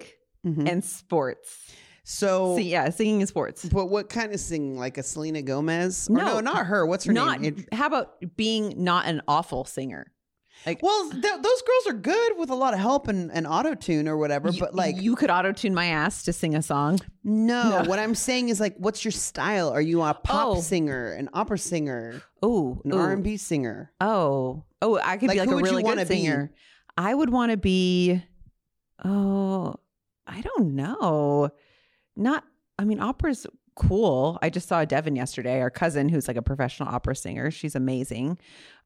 [SPEAKER 1] Mhm.
[SPEAKER 2] and sports.
[SPEAKER 1] So,
[SPEAKER 2] See, yeah, singing in sports.
[SPEAKER 1] but what kind of singing? Like a Selena Gomez? Or no,
[SPEAKER 2] No.
[SPEAKER 1] not her. What's her
[SPEAKER 2] Not
[SPEAKER 1] name? It-
[SPEAKER 2] how about being not an awful singer? Like
[SPEAKER 1] well, th- those girls are good with a lot of help and, and auto tune or whatever. but like,
[SPEAKER 2] you could auto tune my ass to sing a song.
[SPEAKER 1] no,
[SPEAKER 2] No.
[SPEAKER 1] What I'm saying is like, what's your style? Are you a pop
[SPEAKER 2] Oh.
[SPEAKER 1] singer, an opera singer,
[SPEAKER 2] Oh,
[SPEAKER 1] an. R and B singer?
[SPEAKER 2] Oh, oh, I could
[SPEAKER 1] Like,
[SPEAKER 2] be like
[SPEAKER 1] who
[SPEAKER 2] a
[SPEAKER 1] would you
[SPEAKER 2] really
[SPEAKER 1] wanna
[SPEAKER 2] good
[SPEAKER 1] be?
[SPEAKER 2] singer. I would want to be. Oh, I don't know. Not. I mean, opera's cool. I just saw Devin yesterday, our cousin, who's like a professional opera singer. She's amazing.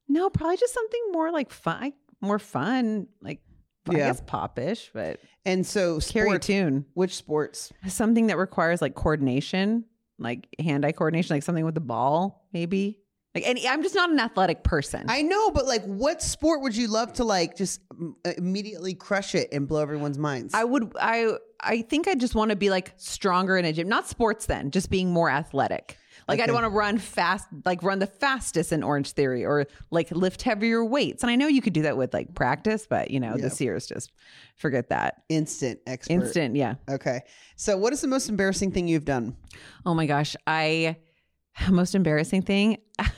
[SPEAKER 2] No, probably just something more like fun, more fun, like I
[SPEAKER 1] Yeah.
[SPEAKER 2] guess popish, but
[SPEAKER 1] And so,
[SPEAKER 2] carry
[SPEAKER 1] sports.
[SPEAKER 2] tune.
[SPEAKER 1] Which sports?
[SPEAKER 2] Something that requires like coordination, like hand-eye coordination, like something with the ball, maybe. Like, and I'm just not an athletic person.
[SPEAKER 1] I know, but like, what sport would you love to like just mm, immediately crush it and blow everyone's minds?
[SPEAKER 2] I would I I think I just want to be like stronger in a gym. Not sports then, just being more athletic. Like I'd
[SPEAKER 1] Okay.
[SPEAKER 2] want to run fast, like run the fastest in Orangetheory or like lift heavier weights. And I know you could do that with like practice, but you know,
[SPEAKER 1] Yeah.
[SPEAKER 2] this year is just forget that.
[SPEAKER 1] Instant expert.
[SPEAKER 2] Instant, yeah.
[SPEAKER 1] Okay. So, what is the most embarrassing thing you've done?
[SPEAKER 2] Oh my gosh. I most embarrassing thing.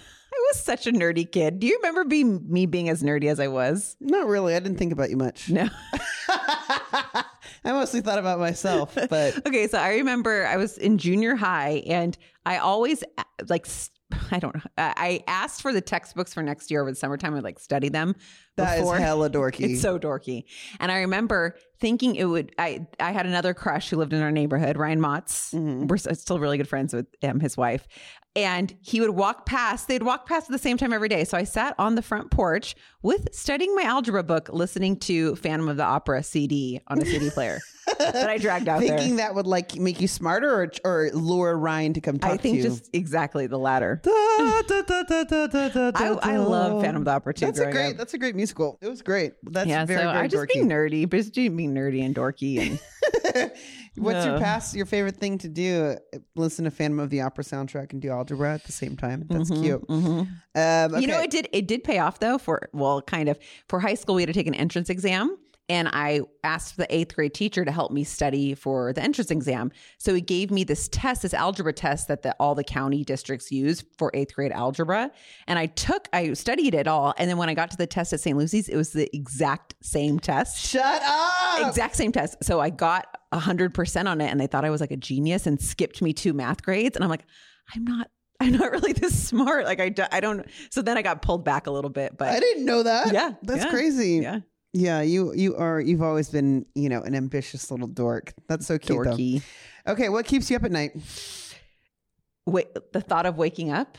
[SPEAKER 2] Was such a nerdy kid. Do you remember being me being as nerdy as I was?
[SPEAKER 1] Not really. I didn't think about you much.
[SPEAKER 2] No.
[SPEAKER 1] I mostly thought about myself, but
[SPEAKER 2] Okay, so I remember I was in junior high and I always uh, like I don't know. I asked for the textbooks for next year over the summertime. I'd like study them
[SPEAKER 1] that is
[SPEAKER 2] before.
[SPEAKER 1] hella dorky.
[SPEAKER 2] It's so dorky. And I remember thinking it would I I had another crush who lived in our neighborhood, Ryan Motz.
[SPEAKER 1] Mhm.
[SPEAKER 2] We're still really good friends with him, his wife. And he would walk past, they'd walk past at the same time every day. So I sat on the front porch with studying my algebra book, listening to Phantom of the Opera CD on a CD player that I dragged out there.
[SPEAKER 1] Thinking that would like make you smarter or, or lure Ryan to come talk
[SPEAKER 2] I think just exactly the latter.
[SPEAKER 1] Da, da, da,
[SPEAKER 2] I, I love Phantom of the Opera too.
[SPEAKER 1] That's a great.
[SPEAKER 2] up.
[SPEAKER 1] That's a great musical. It was great. That's
[SPEAKER 2] yeah,
[SPEAKER 1] very
[SPEAKER 2] so
[SPEAKER 1] very
[SPEAKER 2] I just
[SPEAKER 1] dorky.
[SPEAKER 2] being nerdy, but just being nerdy and dorky, and
[SPEAKER 1] What's your past? Your favorite thing to do? Listen to Phantom of the Opera soundtrack and do algebra at the same time. That's
[SPEAKER 2] Mhm,
[SPEAKER 1] cute.
[SPEAKER 2] mhm.
[SPEAKER 1] Um,
[SPEAKER 2] You know, it did it did pay off though. For well, kind of for high school, we had to take an entrance exam. And I asked the eighth grade teacher to help me study for the entrance exam. So he gave me this test, this algebra test that the, all the county districts use for eighth grade algebra. And I took, I studied it all. And then when I got to the test at St. Lucy's, it was the exact same test.
[SPEAKER 1] Shut up.
[SPEAKER 2] exact same test. So I got a hundred percent on it, and they thought I was like a genius and skipped me two math grades. And I'm like, I'm not. I'm not really this smart. Like I, I don't. So then I got pulled back a little bit, but I
[SPEAKER 1] didn't know that.
[SPEAKER 2] Yeah,
[SPEAKER 1] that's
[SPEAKER 2] yeah,
[SPEAKER 1] crazy.
[SPEAKER 2] yeah,
[SPEAKER 1] Yeah, you you are you've always been you know an ambitious little dork. That's so cute.
[SPEAKER 2] dorky.
[SPEAKER 1] Though. Okay, what keeps you up at night?
[SPEAKER 2] Wait, the thought of waking up.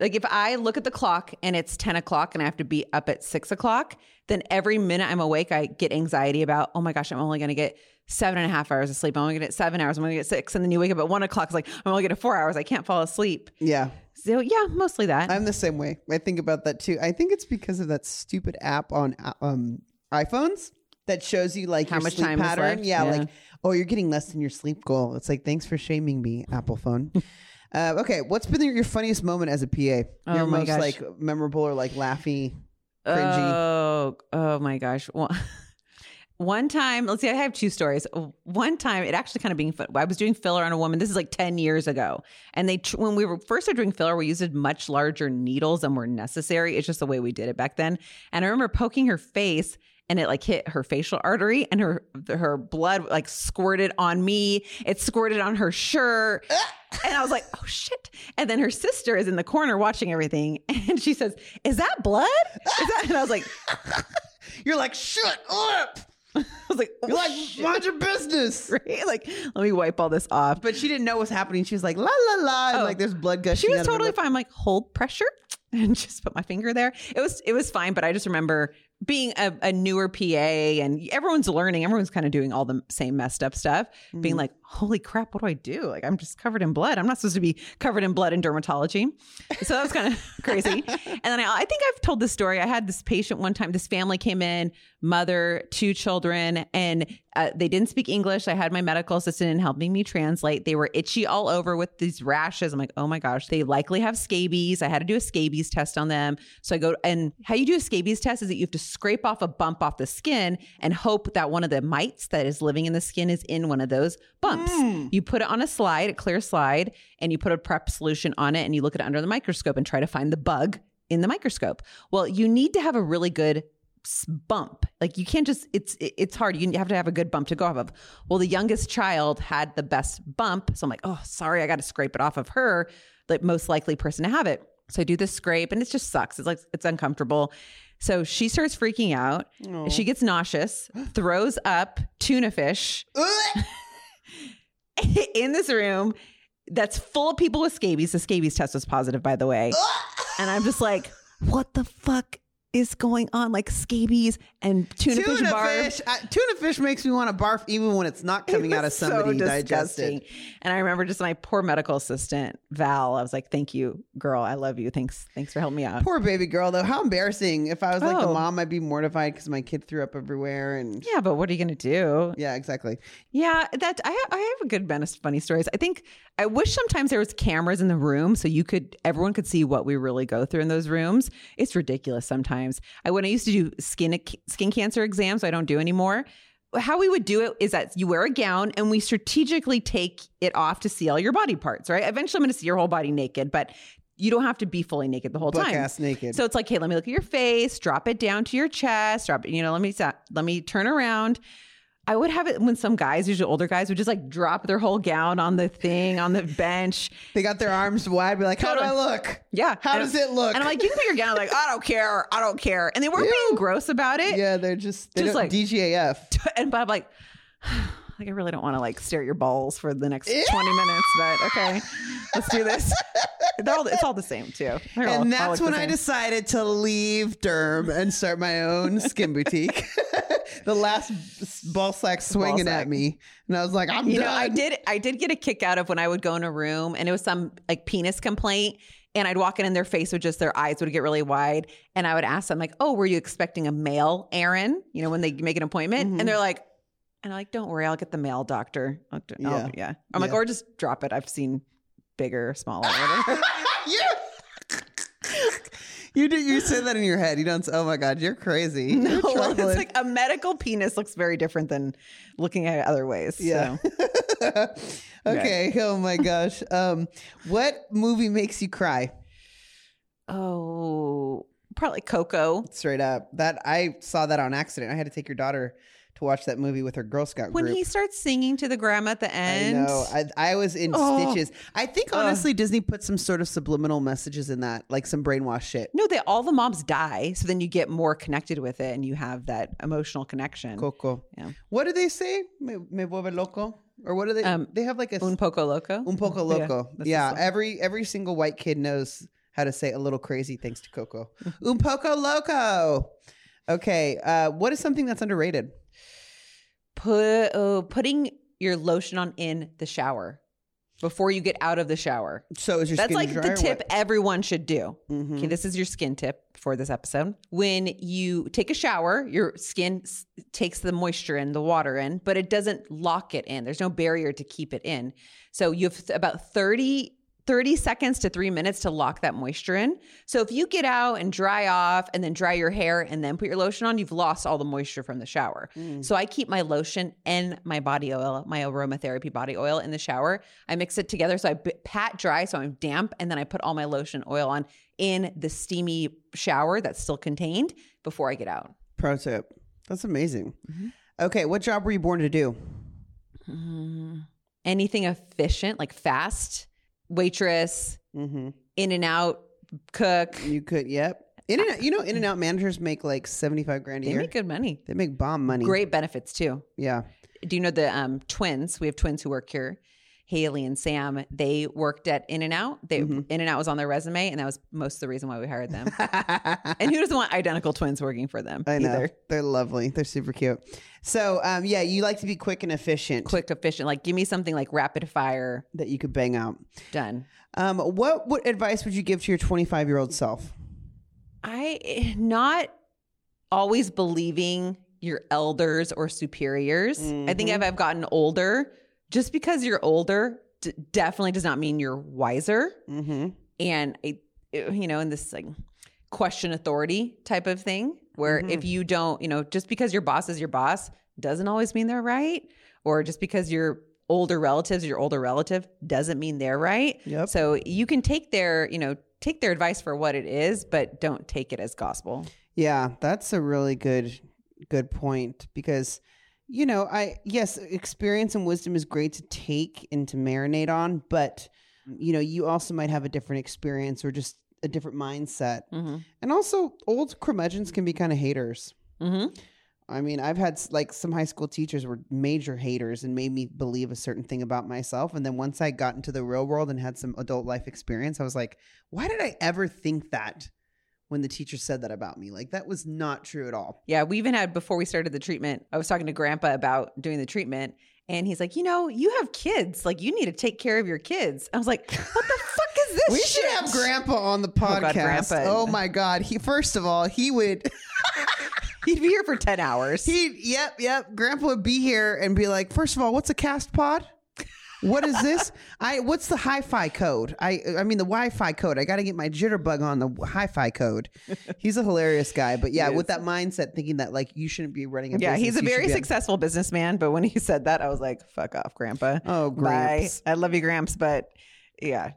[SPEAKER 2] Like if I look at the clock and it's 10 o'clock and I have to be up at six o'clock, then every minute I'm awake, I get anxiety about, oh my gosh, I'm only going to get seven and a half hours of sleep. I'm only going to get seven hours. I'm going to get six. And then you wake up at one o'clock. It's like, I'm only getting four hours. I can't fall asleep.
[SPEAKER 1] Yeah,
[SPEAKER 2] So yeah, mostly that.
[SPEAKER 1] I'm the same way. I think about that too. I think it's because of that stupid app on um, iPhones that shows you like
[SPEAKER 2] How
[SPEAKER 1] your
[SPEAKER 2] much
[SPEAKER 1] sleep
[SPEAKER 2] time
[SPEAKER 1] pattern. Yeah,
[SPEAKER 2] Yeah.
[SPEAKER 1] like oh, you're getting less than your sleep goal. It's like thanks for shaming me, Apple phone. uh, okay, what's been your funniest moment as a PA? Your
[SPEAKER 2] Oh my
[SPEAKER 1] most
[SPEAKER 2] gosh.
[SPEAKER 1] like memorable or like laughy, cringy.
[SPEAKER 2] Oh, oh my gosh. One, one time, let's see, I have two stories. One time, it actually kind of being, fi- I was doing filler on a woman. This is like 10 years ago. And they, when we were first started doing filler, we used much larger needles than were necessary. It's just the way we did it back then. And I remember poking her face and it like hit her facial artery and her her blood like squirted on me. It squirted on her shirt. And I was like, oh shit. And then her sister is in the corner watching everything. And she says, Is that blood? Is that? And I was like,
[SPEAKER 1] You're like shut up.
[SPEAKER 2] I was like, oh,
[SPEAKER 1] like
[SPEAKER 2] shit.
[SPEAKER 1] mind your business.
[SPEAKER 2] right? Like, let me wipe all this off.
[SPEAKER 1] But she didn't know what's happening. She was like la la la, and
[SPEAKER 2] Oh.
[SPEAKER 1] like there's blood gushing.
[SPEAKER 2] she was totally fine. I'm like, hold pressure and just put my finger there. It was it was fine, but I just remember being a, a newer PA and everyone's learning, everyone's kind of doing all the same messed up stuff, being mm-hmm. like, holy crap, what do I do? Like, I'm just covered in blood. I'm not supposed to be covered in blood in dermatology. So that was kind of crazy. And then I, I think I've told this story. I had this patient one time, this family came in, mother, two children, and uh, they didn't speak English. I had my medical assistant in helping me translate. They were itchy all over with these rashes. I'm like, oh my gosh, they likely have scabies. I had to do a scabies test on them. So I go, and how you do a scabies test is that you have to scrape off a bump off the skin and hope that one of the mites that is living in the skin is in one of those bumps. Mm. You put it on a slide, a clear slide, and you put a prep solution on it and you look at it under the microscope and try to find the bug in the microscope. Well, you need to have a really good bump. Like you can't just it's it's hard. You have to have a good bump to go off of. Well, the youngest child had the best bump, so I'm like, "Oh, sorry, I got to scrape it off of her, the most likely person to have it." So I do this scrape and it just sucks. It's like it's uncomfortable. So she starts freaking out. She gets nauseous, throws up tuna fish in this room that's full of people with scabies. The scabies test was positive, by the way. and I'm just like, what the fuck is going on? Like scabies and tuna,
[SPEAKER 1] Tuna
[SPEAKER 2] fish bar.
[SPEAKER 1] fish. Tuna fish makes me want to barf even when it's not coming out of
[SPEAKER 2] so
[SPEAKER 1] somebody
[SPEAKER 2] disgusting.
[SPEAKER 1] digested.
[SPEAKER 2] And I remember just my poor medical assistant, Val. I was like, thank you, girl. I love you. Thanks. Thanks for helping me out.
[SPEAKER 1] Poor baby girl, though. How embarrassing. If I was like the
[SPEAKER 2] Oh.
[SPEAKER 1] mom, I'd be mortified because my kid threw up everywhere. And
[SPEAKER 2] yeah, but what are you going to do?
[SPEAKER 1] yeah, exactly.
[SPEAKER 2] Yeah, that I have, I have a good amount of funny stories. I think I wish sometimes there was cameras in the room so you could everyone could see what we really go through in those rooms. It's ridiculous sometimes. I when I used to do skin skin cancer exams, I don't do anymore. How we would do it is that you wear a gown and we strategically take it off to see all your body parts, right? Eventually I'm going to see your whole body naked, but you don't have to be fully naked the whole
[SPEAKER 1] Buck
[SPEAKER 2] time.
[SPEAKER 1] ass naked.
[SPEAKER 2] So it's like, hey, let me look at your face, drop it down to your chest, drop it, you know, let me let me turn around. I would have it when some guys, usually older guys, would just like drop their whole gown on the thing on the bench.
[SPEAKER 1] they got their arms wide. Be like, how do I look?
[SPEAKER 2] Yeah.
[SPEAKER 1] How
[SPEAKER 2] And-
[SPEAKER 1] does it look?
[SPEAKER 2] And I'm like, you can put your gown. on. like, I don't care. I don't care. And they weren't being gross about it.
[SPEAKER 1] yeah, they're just, they
[SPEAKER 2] Just like-
[SPEAKER 1] DGAF.
[SPEAKER 2] And I'm like, like I really don't want to like stare at your balls for the next 20 minutes, but okay, let's do this. All, it's all the same too. They're all- all
[SPEAKER 1] And that's
[SPEAKER 2] the
[SPEAKER 1] when I decided to leave Derm and start my own skin boutique. the last ball sack swinging
[SPEAKER 2] sack.
[SPEAKER 1] at me, and I was like, "I'm
[SPEAKER 2] you
[SPEAKER 1] done."
[SPEAKER 2] know i did i did get a kick out of when i would go in a room and it was some like penis complaint. And i'd walk in and their face would just their eyes would get really wide. And i would ask them like oh were you expecting a male aaron you know when they make an appointment.
[SPEAKER 1] Mhm.
[SPEAKER 2] and they're like and i'm like don't worry i'll get the male doctor. I'll
[SPEAKER 1] Yeah.
[SPEAKER 2] yeah. yeah. I'm like or just drop it. I've seen bigger smaller whatever
[SPEAKER 1] you, you do. You say that in your head. You don't. say, Oh my god, you're crazy.
[SPEAKER 2] no
[SPEAKER 1] You're
[SPEAKER 2] well, it's like a medical penis looks very different than looking at it other ways
[SPEAKER 1] Yeah.
[SPEAKER 2] so.
[SPEAKER 1] okay. Oh my gosh. Um, what movie makes you cry?
[SPEAKER 2] oh probably coco
[SPEAKER 1] Straight up. That I saw that on accident. I had to take your daughter to watch that movie with her Girl Scout
[SPEAKER 2] when
[SPEAKER 1] group.
[SPEAKER 2] he starts singing to the grandma at the end.
[SPEAKER 1] I know. I, I was in
[SPEAKER 2] Oh.
[SPEAKER 1] stitches. I think honestly, Disney put some sort of subliminal messages in that, like some brainwash shit.
[SPEAKER 2] No, they all the moms die, so then you get more connected with it, and you have that emotional connection.
[SPEAKER 1] Coco.
[SPEAKER 2] Yeah.
[SPEAKER 1] What do they say? Me, me vuelve loco, or what do they?
[SPEAKER 2] Um,
[SPEAKER 1] they have like a
[SPEAKER 2] Un poco loco.
[SPEAKER 1] un poco loco.
[SPEAKER 2] that's
[SPEAKER 1] Yeah, every every single white kid knows how to say a little crazy thanks to Coco.
[SPEAKER 2] Mm-hmm.
[SPEAKER 1] un poco loco. Okay, uh, what is something that's underrated?
[SPEAKER 2] Put oh, putting your lotion on in the shower before you get out of the shower.
[SPEAKER 1] So is your
[SPEAKER 2] That's like the tip everyone should do.
[SPEAKER 1] Mhm.
[SPEAKER 2] Okay, this is your skin tip for this episode. When you take a shower, your skin s- takes the moisture in, the water in, but it doesn't lock it in. There's no barrier to keep it in. So you have about 30 30 seconds to 3 minutes to lock that moisture in. So if you get out and dry off and then dry your hair and then put your lotion on, you've lost all the moisture from the shower. So I keep my lotion and my body oil, my aromatherapy body oil in the shower. I mix it together so I pat dry so I'm damp and then I put all my lotion oil on in the steamy shower that's still contained before I get out.
[SPEAKER 1] Pro tip. That's amazing.
[SPEAKER 2] Mm-hmm.
[SPEAKER 1] Okay, what job were you born to do?
[SPEAKER 2] Anything efficient, like fast, waitress,
[SPEAKER 1] Mm-hmm.
[SPEAKER 2] in and out, cook.
[SPEAKER 1] You could. Yep. In-N-Out, you know, In-N-Out managers make like seventy five grand a
[SPEAKER 2] They
[SPEAKER 1] year.
[SPEAKER 2] make good money.
[SPEAKER 1] they make bomb money.
[SPEAKER 2] Great benefits too.
[SPEAKER 1] Yeah.
[SPEAKER 2] Do you know the um, twins? We have twins who work here. Haley and Sam, they worked at In-N-Out. They
[SPEAKER 1] Mm-hmm.
[SPEAKER 2] In-N-Out was on their resume, and that was most of the reason why we hired them. and who doesn't want identical twins working for them
[SPEAKER 1] I know.
[SPEAKER 2] either?
[SPEAKER 1] They're lovely. They're super cute. So, um, yeah, you like to be quick and efficient
[SPEAKER 2] Quick, efficient. Like, give me something like rapid fire
[SPEAKER 1] that you could bang out.
[SPEAKER 2] done.
[SPEAKER 1] Um, what what advice would you give to your 25 year old self?
[SPEAKER 2] I not always believing your elders or superiors. I think
[SPEAKER 1] Mm-hmm.
[SPEAKER 2] if I've gotten older, just because you're older d- definitely does not mean you're wiser.
[SPEAKER 1] Mm-hmm.
[SPEAKER 2] And I, you know, in this like question authority type of thing, where
[SPEAKER 1] Mm-hmm.
[SPEAKER 2] if you don't, you know, just because your boss is your boss doesn't always mean they're right, or just because your older relatives, your older relative doesn't mean they're right.
[SPEAKER 1] Yep.
[SPEAKER 2] So you can take their, you know, take their advice for what it is, but don't take it as gospel.
[SPEAKER 1] Yeah, that's a really good good point because you know, I yes, experience and wisdom is great to take and to marinate on, but you know, you also might have a different experience or just a different mindset.
[SPEAKER 2] Mm-hmm.
[SPEAKER 1] And also old curmudgeons can be kind of haters.
[SPEAKER 2] Mm-hmm.
[SPEAKER 1] I mean, I've had like some high school teachers were major haters and made me believe a certain thing about myself. And then once I got into the real world and had some adult life experience, I was like, why did I ever think that when the teacher said that about me? Like, that was not true at all.
[SPEAKER 2] Yeah, we even had before we started the treatment. I was talking to Grandpa about doing the treatment, and he's like, "You know, you have kids. Like, you need to take care of your kids." I was like, "What the fuck is this?"
[SPEAKER 1] We
[SPEAKER 2] shit?
[SPEAKER 1] should have Grandpa on the
[SPEAKER 2] Oh, God,
[SPEAKER 1] podcast. Oh my God. He first of all, he would
[SPEAKER 2] He'd be here for ten hours.
[SPEAKER 1] he yep, yep. Grandpa would be here and be like, first of all, what's a cast pod? What is this? I what's the hi-fi code? I I mean the Wi-Fi code. I got to get my jitterbug on the hi-fi code. He's a hilarious guy, but yeah, with that mindset, thinking that like you shouldn't be running a business.
[SPEAKER 2] yeah,
[SPEAKER 1] business.
[SPEAKER 2] he's a
[SPEAKER 1] you should
[SPEAKER 2] very
[SPEAKER 1] be
[SPEAKER 2] successful businessman. But when he said that, I was like, "Fuck off, Grandpa."
[SPEAKER 1] Oh,
[SPEAKER 2] Bye.
[SPEAKER 1] Gramps.
[SPEAKER 2] I love you, Gramps, but yeah,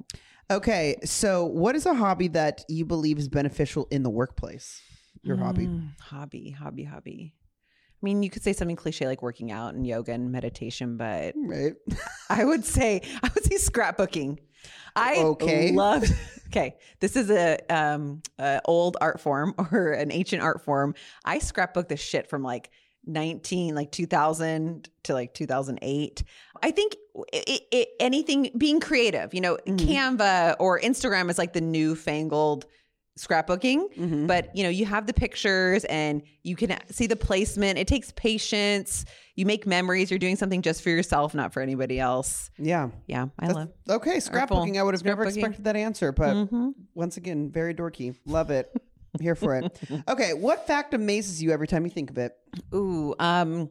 [SPEAKER 1] Okay, so what is a hobby that you believe is beneficial in the workplace? Your hobby.
[SPEAKER 2] Mm, hobby, hobby, hobby. I mean, you could say something cliche like working out and yoga and meditation, but
[SPEAKER 1] Right.
[SPEAKER 2] I would say I would say scrapbooking. I
[SPEAKER 1] Okay.
[SPEAKER 2] love. Okay, this is a um a old art form or an ancient art form. I scrapbook the shit from like 19 like 2000 to like 2008 i think it, it, anything being creative you know canva or instagram is like the newfangled scrapbooking
[SPEAKER 1] Mhm.
[SPEAKER 2] but you know you have the pictures and you can see the placement it takes patience you make memories you're doing something just for yourself not for anybody else
[SPEAKER 1] Yeah.
[SPEAKER 2] yeah i love
[SPEAKER 1] Okay, scrapbooking. I would have never expected that answer, but
[SPEAKER 2] Mhm.
[SPEAKER 1] once again, very dorky. Love it. I'm Here for it. Okay, what fact amazes you every time you think of it?
[SPEAKER 2] ooh um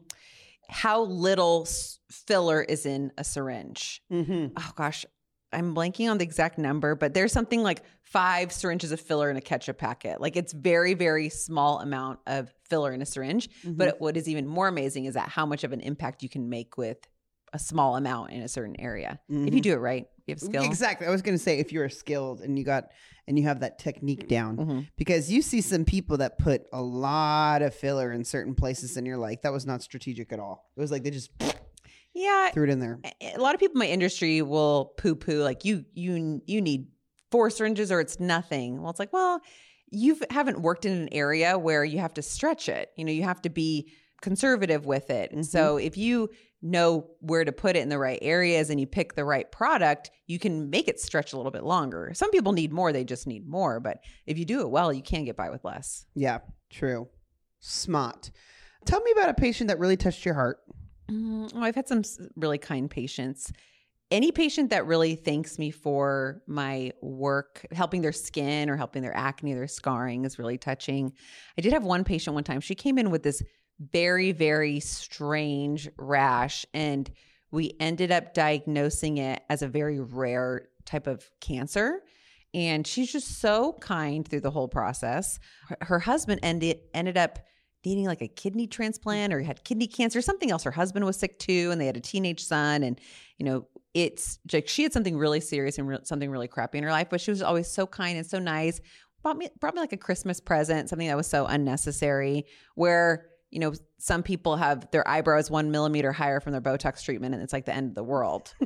[SPEAKER 2] how little filler is in a syringe
[SPEAKER 1] Mm-hmm.
[SPEAKER 2] oh gosh i'm blanking on the exact number but there's something like five syringes of filler in a ketchup packet like it's very very small amount of filler in a syringe but what is even more amazing is that how much of an impact you can make with a small amount in a certain area if you do it right you have skill
[SPEAKER 1] Exactly. I was going to say if you're skilled and you got and you have that technique down,
[SPEAKER 2] Mhm.
[SPEAKER 1] because you see some people that put a lot of filler in certain places, and you're like, that was not strategic at all. It was like they just
[SPEAKER 2] yeah
[SPEAKER 1] threw it in there.
[SPEAKER 2] a lot of people in my industry will poo poo like you you you need four syringes or it's nothing. Well, it's like, well, you haven't worked in an area where you have to stretch it. You know, you have to be conservative with it. And mm-hmm. so if you know where to put it in the right areas and you pick the right product, you can make it stretch a little bit longer. Some people need more, they just need more, but if you do it well, you can get by with less.
[SPEAKER 1] Yeah, true. Smart. Tell me about a patient that really touched your heart.
[SPEAKER 2] Mm, oh, I've had some really kind patients. Any patient that really thanks me for my work, helping their skin or helping their acne, their scarring is really touching. I did have one patient one time. She came in with this very, very strange rash, and we ended up diagnosing it as a very rare type of cancer. And she's just so kind through the whole process. Her, her husband ended ended up needing like a kidney mm. transplant or had kidney cancer, something else. Her husband was sick too, and they had a teenage son. And you know, it's like she had something really serious and re- something really crappy in her life, but she was always so kind and so nice. Brought me brought me like a Christmas present, something that was so unnecessary. Where you know, some people have their eyebrows one millimeter higher from their Botox treatment, and it's like the end of the world.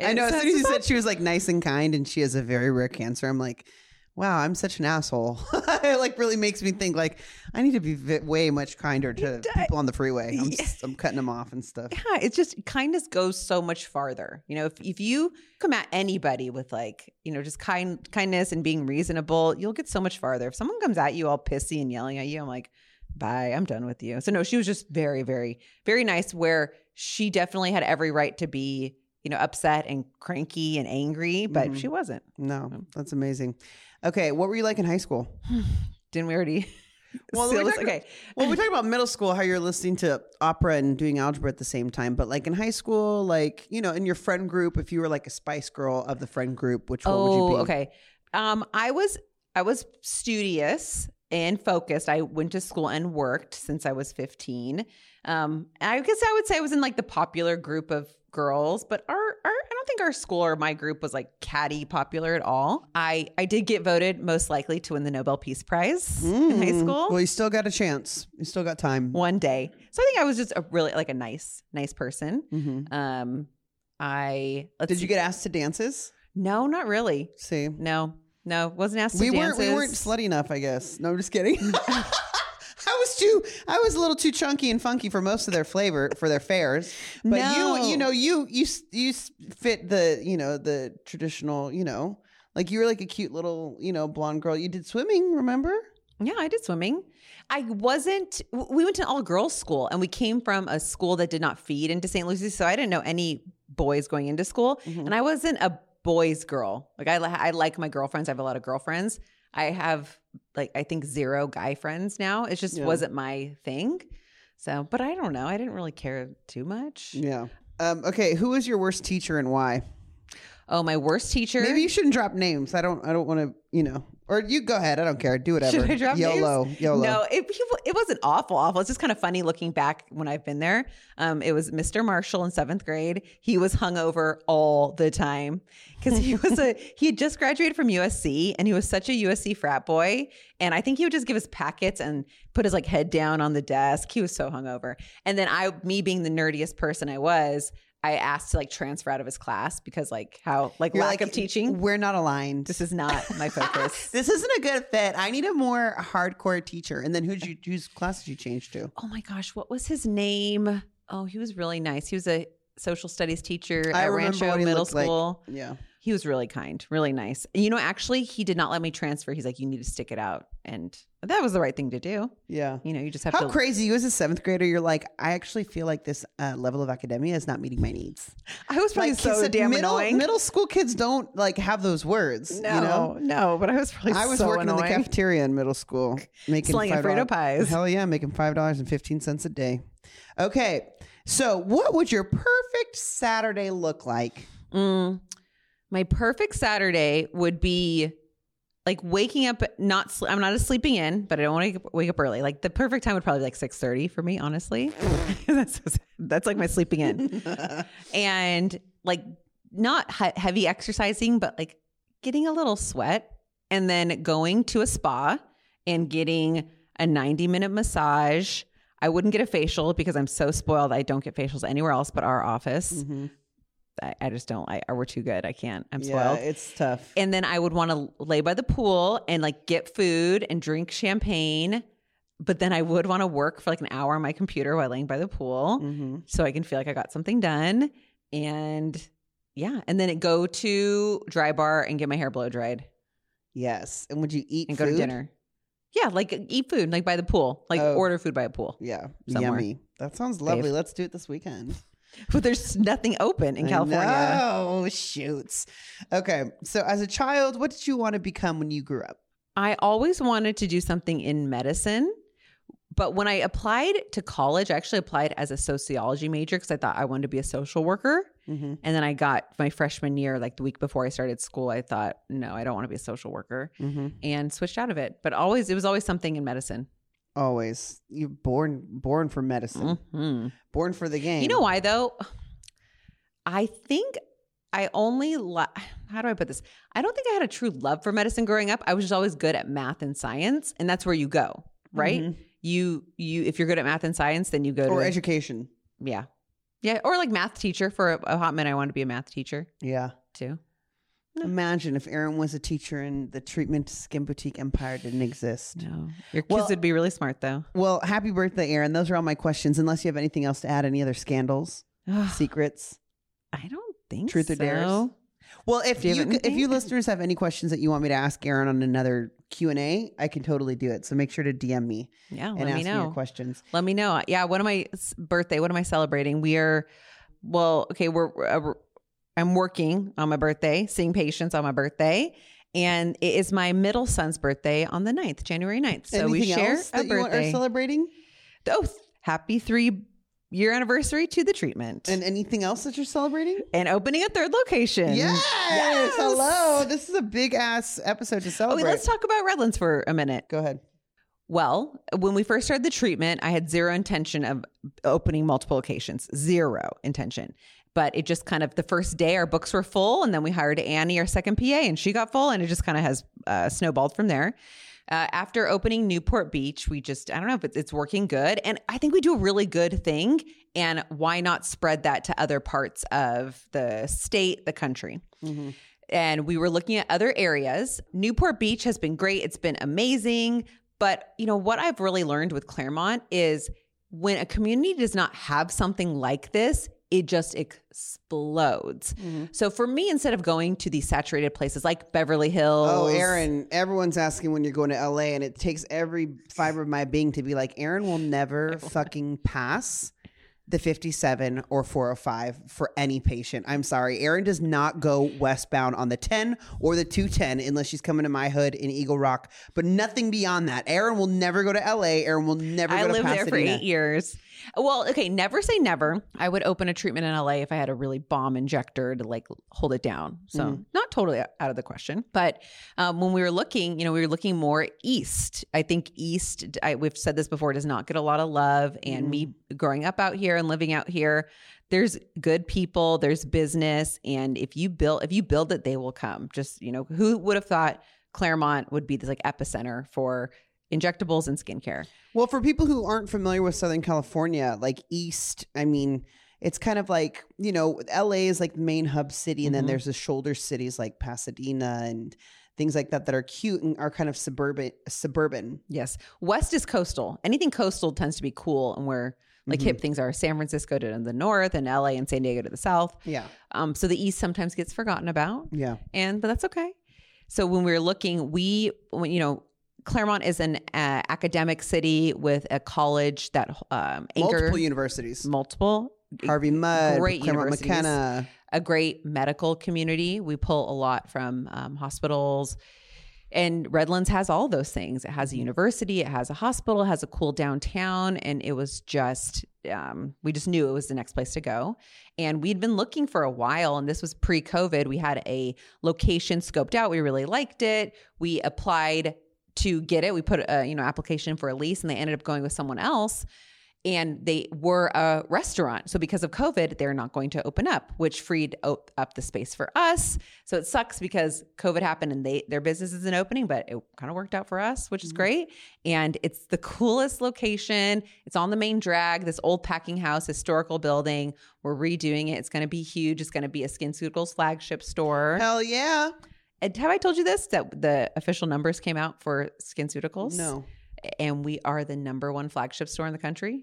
[SPEAKER 1] I know. As soon as you said she was like nice and kind and she has a very rare cancer, I'm like, wow, I'm such an asshole. it like really makes me think like I need to be vi- way much kinder to people on the freeway. I'm, s- I'm cutting them off and stuff.
[SPEAKER 2] Yeah, it's just kindness goes so much farther. You know, if if you come at anybody with like, you know, just kind kindness and being reasonable, you'll get so much farther. If someone comes at you all pissy and yelling at you, I'm like, bye, I'm done with you. So no, she was just very, very, very nice where she definitely had every right to be, you know, upset and cranky and angry, but
[SPEAKER 1] Mhm.
[SPEAKER 2] she wasn't.
[SPEAKER 1] No, that's amazing. Okay, what were you like in high school?
[SPEAKER 2] Didn't we already?
[SPEAKER 1] Well, we talked-
[SPEAKER 2] okay.
[SPEAKER 1] Well, we talked about middle school, how you're listening to opera and doing algebra at the same time. But like in high school, like you know, in your friend group, if you were like a Spice Girl of the friend group, which one would you
[SPEAKER 2] Oh,
[SPEAKER 1] be?
[SPEAKER 2] okay. Um, I was I was studious and focused. I went to school and worked since I was 15. Um, I guess I would say I was in like the popular group of girls, but our, don't think our school or my group was like catty popular at all. I I did get voted most likely to win the Nobel Peace Prize in high
[SPEAKER 1] Mm.
[SPEAKER 2] school
[SPEAKER 1] Well, you still got a chance. You still got time.
[SPEAKER 2] one day. So I think I was just a really like a nice nice person.
[SPEAKER 1] Mhm.
[SPEAKER 2] Um, I let's
[SPEAKER 1] Did you get asked to dances?
[SPEAKER 2] no, not really.
[SPEAKER 1] See,
[SPEAKER 2] No, no, wasn't asked to
[SPEAKER 1] we weren't we weren't slutty enough, I guess. No, I'm just kidding. Was too I was a little too chunky and funky for most of their flavor for their fares. But
[SPEAKER 2] No.
[SPEAKER 1] you you know you you you fit the, you know, the traditional, you know, like you were like a cute little, you know, blonde girl. You did swimming, remember?
[SPEAKER 2] Yeah, I did swimming. I wasn't, we went to an all girls school and we came from a school that did not feed into St. Lucy. So I didn't know any boys going into school.
[SPEAKER 1] Mhm.
[SPEAKER 2] And I wasn't a boys girl. Like I, I like my girlfriends. I have a lot of girlfriends. I have like, I think zero guy friends now. It just
[SPEAKER 1] Yeah.
[SPEAKER 2] wasn't my thing. So, but I don't know. I didn't really care too much.
[SPEAKER 1] Yeah. Um, okay, who was your worst teacher and why?
[SPEAKER 2] Oh, my worst teacher.
[SPEAKER 1] Maybe you shouldn't drop names. I don't I don't want to, you know. Or you go ahead. I don't care. Do whatever.
[SPEAKER 2] Should I drop
[SPEAKER 1] YOLO.
[SPEAKER 2] names?
[SPEAKER 1] YOLO.
[SPEAKER 2] No, it, it wasn't awful, awful. It's just kind of funny looking back when I've been there. Um, it was Mr. Marshall in seventh grade. He was hungover all the time because he was a he had just graduated from USC and he was such a USC frat boy. And I think he would just give us packets and put his like head down on the desk. He was so hungover. And then I, me being the nerdiest person I was, I asked to like transfer out of his class because like how like
[SPEAKER 1] You're
[SPEAKER 2] lack
[SPEAKER 1] like,
[SPEAKER 2] of teaching.
[SPEAKER 1] We're not aligned.
[SPEAKER 2] This is not my focus.
[SPEAKER 1] this isn't a good fit. I need a more hardcore teacher. And then who'd you whose class did you change to?
[SPEAKER 2] oh my gosh, what was his name? Oh, he was really nice. He was a social studies teacher
[SPEAKER 1] I
[SPEAKER 2] at Rancho Middle
[SPEAKER 1] looked like.
[SPEAKER 2] School.
[SPEAKER 1] Yeah.
[SPEAKER 2] He was really kind, really nice. You know, actually, he did not let me transfer. He's like, you need to stick it out. And that was the right thing to do.
[SPEAKER 1] Yeah.
[SPEAKER 2] You know, you just have to.
[SPEAKER 1] How
[SPEAKER 2] to.
[SPEAKER 1] crazy you as a seventh grader, you're like, I actually feel like this uh, level of academia is not meeting my needs.
[SPEAKER 2] I was probably so
[SPEAKER 1] kids-
[SPEAKER 2] damn
[SPEAKER 1] middle,
[SPEAKER 2] annoying.
[SPEAKER 1] middle school kids don't like have those words.
[SPEAKER 2] no,
[SPEAKER 1] You know?
[SPEAKER 2] no, but I was probably
[SPEAKER 1] I was
[SPEAKER 2] so
[SPEAKER 1] working in the cafeteria in middle school, making
[SPEAKER 2] Slinging
[SPEAKER 1] $5
[SPEAKER 2] Frito pies.
[SPEAKER 1] Hell yeah, making five dollars and fifteen cents a day. Okay, so what would your perfect Saturday look like?
[SPEAKER 2] Mm, my perfect Saturday would be like waking up. Not sl- I'm not a sleeping in, but I don't want to wake up early. Like the perfect time would probably be like six thirty for me. Honestly, that's that's like my sleeping in, and like not he- heavy exercising, but like getting a little sweat, and then going to a spa and getting a 90 minute massage. I wouldn't get a facial because I'm so spoiled. I don't get facials anywhere else but our office.
[SPEAKER 1] Mhm.
[SPEAKER 2] I, I just don't. I we're too good. I can't. I'm
[SPEAKER 1] Yeah,
[SPEAKER 2] spoiled.
[SPEAKER 1] it's tough.
[SPEAKER 2] and then I would want to lay by the pool and like get food and drink champagne. But then I would want to work for like an hour on my computer while laying by the pool,
[SPEAKER 1] hmm
[SPEAKER 2] so I can feel like I got something done. And yeah, and then it go to Drybar and get my hair blow dried
[SPEAKER 1] Yes, and would you eat
[SPEAKER 2] and go to dinner. Yeah, like eat food like by the pool, like
[SPEAKER 1] Oh.
[SPEAKER 2] order food by a pool.
[SPEAKER 1] Yeah,
[SPEAKER 2] Somewhere.
[SPEAKER 1] yummy. That sounds lovely.
[SPEAKER 2] Dave.
[SPEAKER 1] Let's do it this weekend.
[SPEAKER 2] But there's nothing open in California.
[SPEAKER 1] Oh shoots. Okay, so as a child, what did you want to become when you grew up?
[SPEAKER 2] I always wanted to do something in medicine. But when I applied to college, I actually applied as a sociology major because I thought I wanted to be a social worker.
[SPEAKER 1] Mm-hmm.
[SPEAKER 2] And then I got my freshman year, like the week before I started school, I thought, no, I don't want to be a social worker
[SPEAKER 1] Mm-hmm.
[SPEAKER 2] and switched out of it. But always, it was always something in medicine.
[SPEAKER 1] Always, you're born born for medicine,
[SPEAKER 2] Mhm.
[SPEAKER 1] born for the game.
[SPEAKER 2] You know why, though? I think I only, lo- how do I put this? I don't think I had a true love for medicine growing up. I was just always good at math and science, and that's where you go, right?
[SPEAKER 1] Mhm.
[SPEAKER 2] You, you, if you're good at math and science, then you go
[SPEAKER 1] Or
[SPEAKER 2] to
[SPEAKER 1] education.
[SPEAKER 2] Yeah. Yeah. Or like math teacher for a, a hot minute. I wanted to be a math teacher
[SPEAKER 1] Yeah.
[SPEAKER 2] too.
[SPEAKER 1] Imagine if Erin was a teacher and the treatment skin boutique empire didn't exist.
[SPEAKER 2] No, your kids
[SPEAKER 1] Well-
[SPEAKER 2] would be really smart though.
[SPEAKER 1] Well, happy birthday, Erin. Those are all my questions. Unless you have anything else to add, any other scandals, secrets,
[SPEAKER 2] I don't think
[SPEAKER 1] truth or
[SPEAKER 2] so.
[SPEAKER 1] dares. Well, if
[SPEAKER 2] Do you
[SPEAKER 1] you, if you listeners have any questions that you want me to ask Erin on another Q and A, I can totally do it. So make sure to DM me
[SPEAKER 2] Yeah,
[SPEAKER 1] and
[SPEAKER 2] let
[SPEAKER 1] ask
[SPEAKER 2] me
[SPEAKER 1] me your
[SPEAKER 2] know.
[SPEAKER 1] questions.
[SPEAKER 2] Let me know. Yeah, what am I birthday? What am I celebrating? We are well, okay, we're uh, I'm working on my birthday, seeing patients on my birthday, and it is my middle son's birthday on the 9th, January 9th. So
[SPEAKER 1] anything
[SPEAKER 2] we share
[SPEAKER 1] else
[SPEAKER 2] a
[SPEAKER 1] that you are
[SPEAKER 2] birthday.
[SPEAKER 1] celebrating,
[SPEAKER 2] oh, happy 3 year anniversary to the treatment.
[SPEAKER 1] and anything else that you're celebrating?
[SPEAKER 2] and opening a third location.
[SPEAKER 1] Yes.
[SPEAKER 2] Yes.
[SPEAKER 1] Hello. This is a big ass episode to
[SPEAKER 2] Oh,
[SPEAKER 1] celebrate.
[SPEAKER 2] wait, let's talk about Redlands for a minute.
[SPEAKER 1] Go ahead.
[SPEAKER 2] Well, when we first started the treatment, I had zero intention of opening multiple locations, zero intention. But it just kind of the first day, our books were full, and then we hired Annie, our second PA, and she got full, and it just kind of has uh, snowballed from there. Uh, after opening Newport Beach, we just, I don't know if it's, it's working good. And I think we do a really good thing. And why not spread that to other parts of the state, the country? and we were looking at other areas. Newport Beach has been great. It's been amazing. But, you know, what I've really learned with Claremont is when a community does not have something like this, it just explodes. Mm-hmm. So for me, instead of going to these saturated places like Beverly Hills,
[SPEAKER 1] Oh, Erin, everyone's asking when you're going to LA, and it takes every fiber of my being to be like, Erin will never fucking pass the 57 or 405 for any patient. I'm sorry. Erin does not go westbound on the 10 or the 210 unless she's coming to my hood in Eagle Rock, but nothing beyond that. Erin will never go to LA. Erin will never
[SPEAKER 2] I
[SPEAKER 1] go to
[SPEAKER 2] lived there for
[SPEAKER 1] Pasadena.
[SPEAKER 2] eight years. Well, okay, never say never. I would open a treatment in LA if I had a really bomb injector to like hold it down. So
[SPEAKER 1] Mm-hmm.
[SPEAKER 2] not totally out of the question. But um, when we were looking, you know, we were looking more east. I think east. I, we've said this before. Does not get a lot of love. And me
[SPEAKER 1] Mm-hmm.
[SPEAKER 2] growing up out here and living out here, there's good people. There's business, and if you build, if you build it, they will come. Just you know, who would have thought Claremont would be this like epicenter for injectables and skincare?
[SPEAKER 1] Well, for people who aren't familiar with Southern California, like East, I mean, it's kind of like, you know, LA is like the main hub city, and then
[SPEAKER 2] Mhm.
[SPEAKER 1] there's the shoulder cities like Pasadena and things like that that are cute and are kind of suburban suburban.
[SPEAKER 2] Yes. West is coastal. Anything coastal tends to be cool and where like
[SPEAKER 1] Mm-hmm.
[SPEAKER 2] hip things are San Francisco to the north and LA and San Diego to the south.
[SPEAKER 1] Yeah.
[SPEAKER 2] Um, so the east sometimes gets forgotten about.
[SPEAKER 1] Yeah.
[SPEAKER 2] And but that's okay. So when we were looking, we when, you know, Claremont is an uh, academic city with a college that um anchor
[SPEAKER 1] Multiple universities.
[SPEAKER 2] multiple
[SPEAKER 1] Harvey Mudd,
[SPEAKER 2] great
[SPEAKER 1] Claremont. McKenna.
[SPEAKER 2] a great medical community. We pull a lot from um, hospitals. And Redlands has all those things. It has a university, it has a hospital, it has a cool downtown, and it was just um, we just knew it was the next place to go. And we'd been looking for a while, and this was pre-COVID. We had a location scoped out. We really liked it. We applied to get it. We put a you know application for a lease, and they ended up going with someone else and they were a restaurant. So because of COVID, they're not going to open up, which freed up the space for us. So it sucks because COVID happened and they their business isn't opening, but it kind of worked out for us, which is mm-hmm. great. And it's the coolest location. It's on the main drag, this old packing house, historical building. We're redoing it. It's going to be huge. It's going to be a SkinCeuticals flagship store.
[SPEAKER 1] Hell yeah.
[SPEAKER 2] And have I told you this that the official numbers came out for SkinCeuticals?
[SPEAKER 1] No.
[SPEAKER 2] And we are the number one flagship store in the country.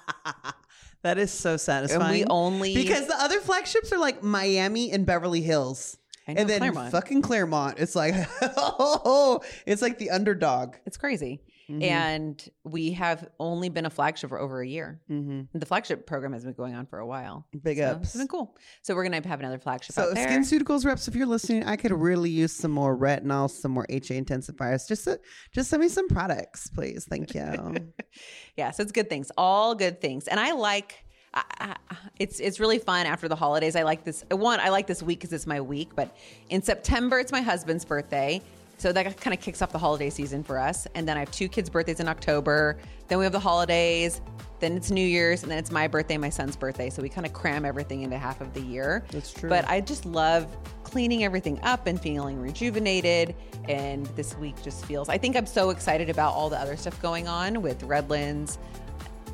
[SPEAKER 1] that is so satisfying.
[SPEAKER 2] And we only
[SPEAKER 1] because the other flagships are like Miami and Beverly Hills.
[SPEAKER 2] Know,
[SPEAKER 1] and then
[SPEAKER 2] Claremont.
[SPEAKER 1] fucking Claremont. It's like, oh, it's like the underdog.
[SPEAKER 2] it's crazy.
[SPEAKER 1] Mm-hmm.
[SPEAKER 2] And we have only been a flagship for over a year.
[SPEAKER 1] Mm-hmm.
[SPEAKER 2] The flagship program has been going on for a while.
[SPEAKER 1] Big
[SPEAKER 2] So
[SPEAKER 1] ups.
[SPEAKER 2] it's been cool. So we're gonna have another flagship
[SPEAKER 1] So,
[SPEAKER 2] out there.
[SPEAKER 1] SkinCeuticals reps, if you're listening, I could really use some more retinol, some more HA intensifiers. Just, uh, just send me some products, please. Thank you.
[SPEAKER 2] yeah, so it's good things, all good things. And I like. I, I, it's it's really fun after the holidays. I like this one. I like this week because it's my week. But in September, it's my husband's birthday, so that kind of kicks off the holiday season for us. And then I have two kids' birthdays in October. Then we have the holidays. Then it's New Year's, and then it's my birthday, my son's birthday. So we kind of cram everything into half of the year.
[SPEAKER 1] That's true.
[SPEAKER 2] But I just love cleaning everything up and feeling rejuvenated. And this week just feels. I think I'm so excited about all the other stuff going on with Redlands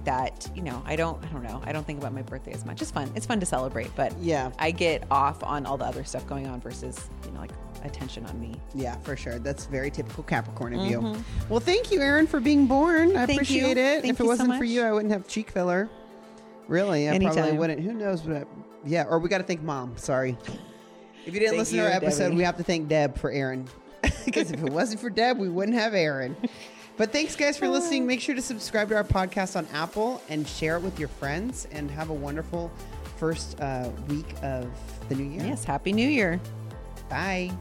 [SPEAKER 2] that you know I don't I don't know I don't think about my birthday as much. It's fun. It's fun to celebrate, but
[SPEAKER 1] Yeah.
[SPEAKER 2] I get off on all the other stuff going on versus you know like attention on me.
[SPEAKER 1] Yeah, for sure. That's very typical Capricorn of you. Well, thank you, Erin, for being born. I
[SPEAKER 2] Mm-hmm. Thank
[SPEAKER 1] appreciate
[SPEAKER 2] you.
[SPEAKER 1] it.
[SPEAKER 2] Thank
[SPEAKER 1] if it
[SPEAKER 2] you
[SPEAKER 1] wasn't for you, I wouldn't have cheek filler. Really, I probably wouldn't. Who knows? What? Yeah, or we got to thank mom. Sorry. If you didn't
[SPEAKER 2] Thank
[SPEAKER 1] listen to our episode,
[SPEAKER 2] Debbie.
[SPEAKER 1] we have to thank Deb for Erin. Because if it wasn't for Deb, we wouldn't have Erin. But thanks, guys, for listening. Make sure to subscribe to our podcast on Apple and share it with your friends. And have a wonderful first uh, week of the new year.
[SPEAKER 2] Yes, happy New Year.
[SPEAKER 1] Bye.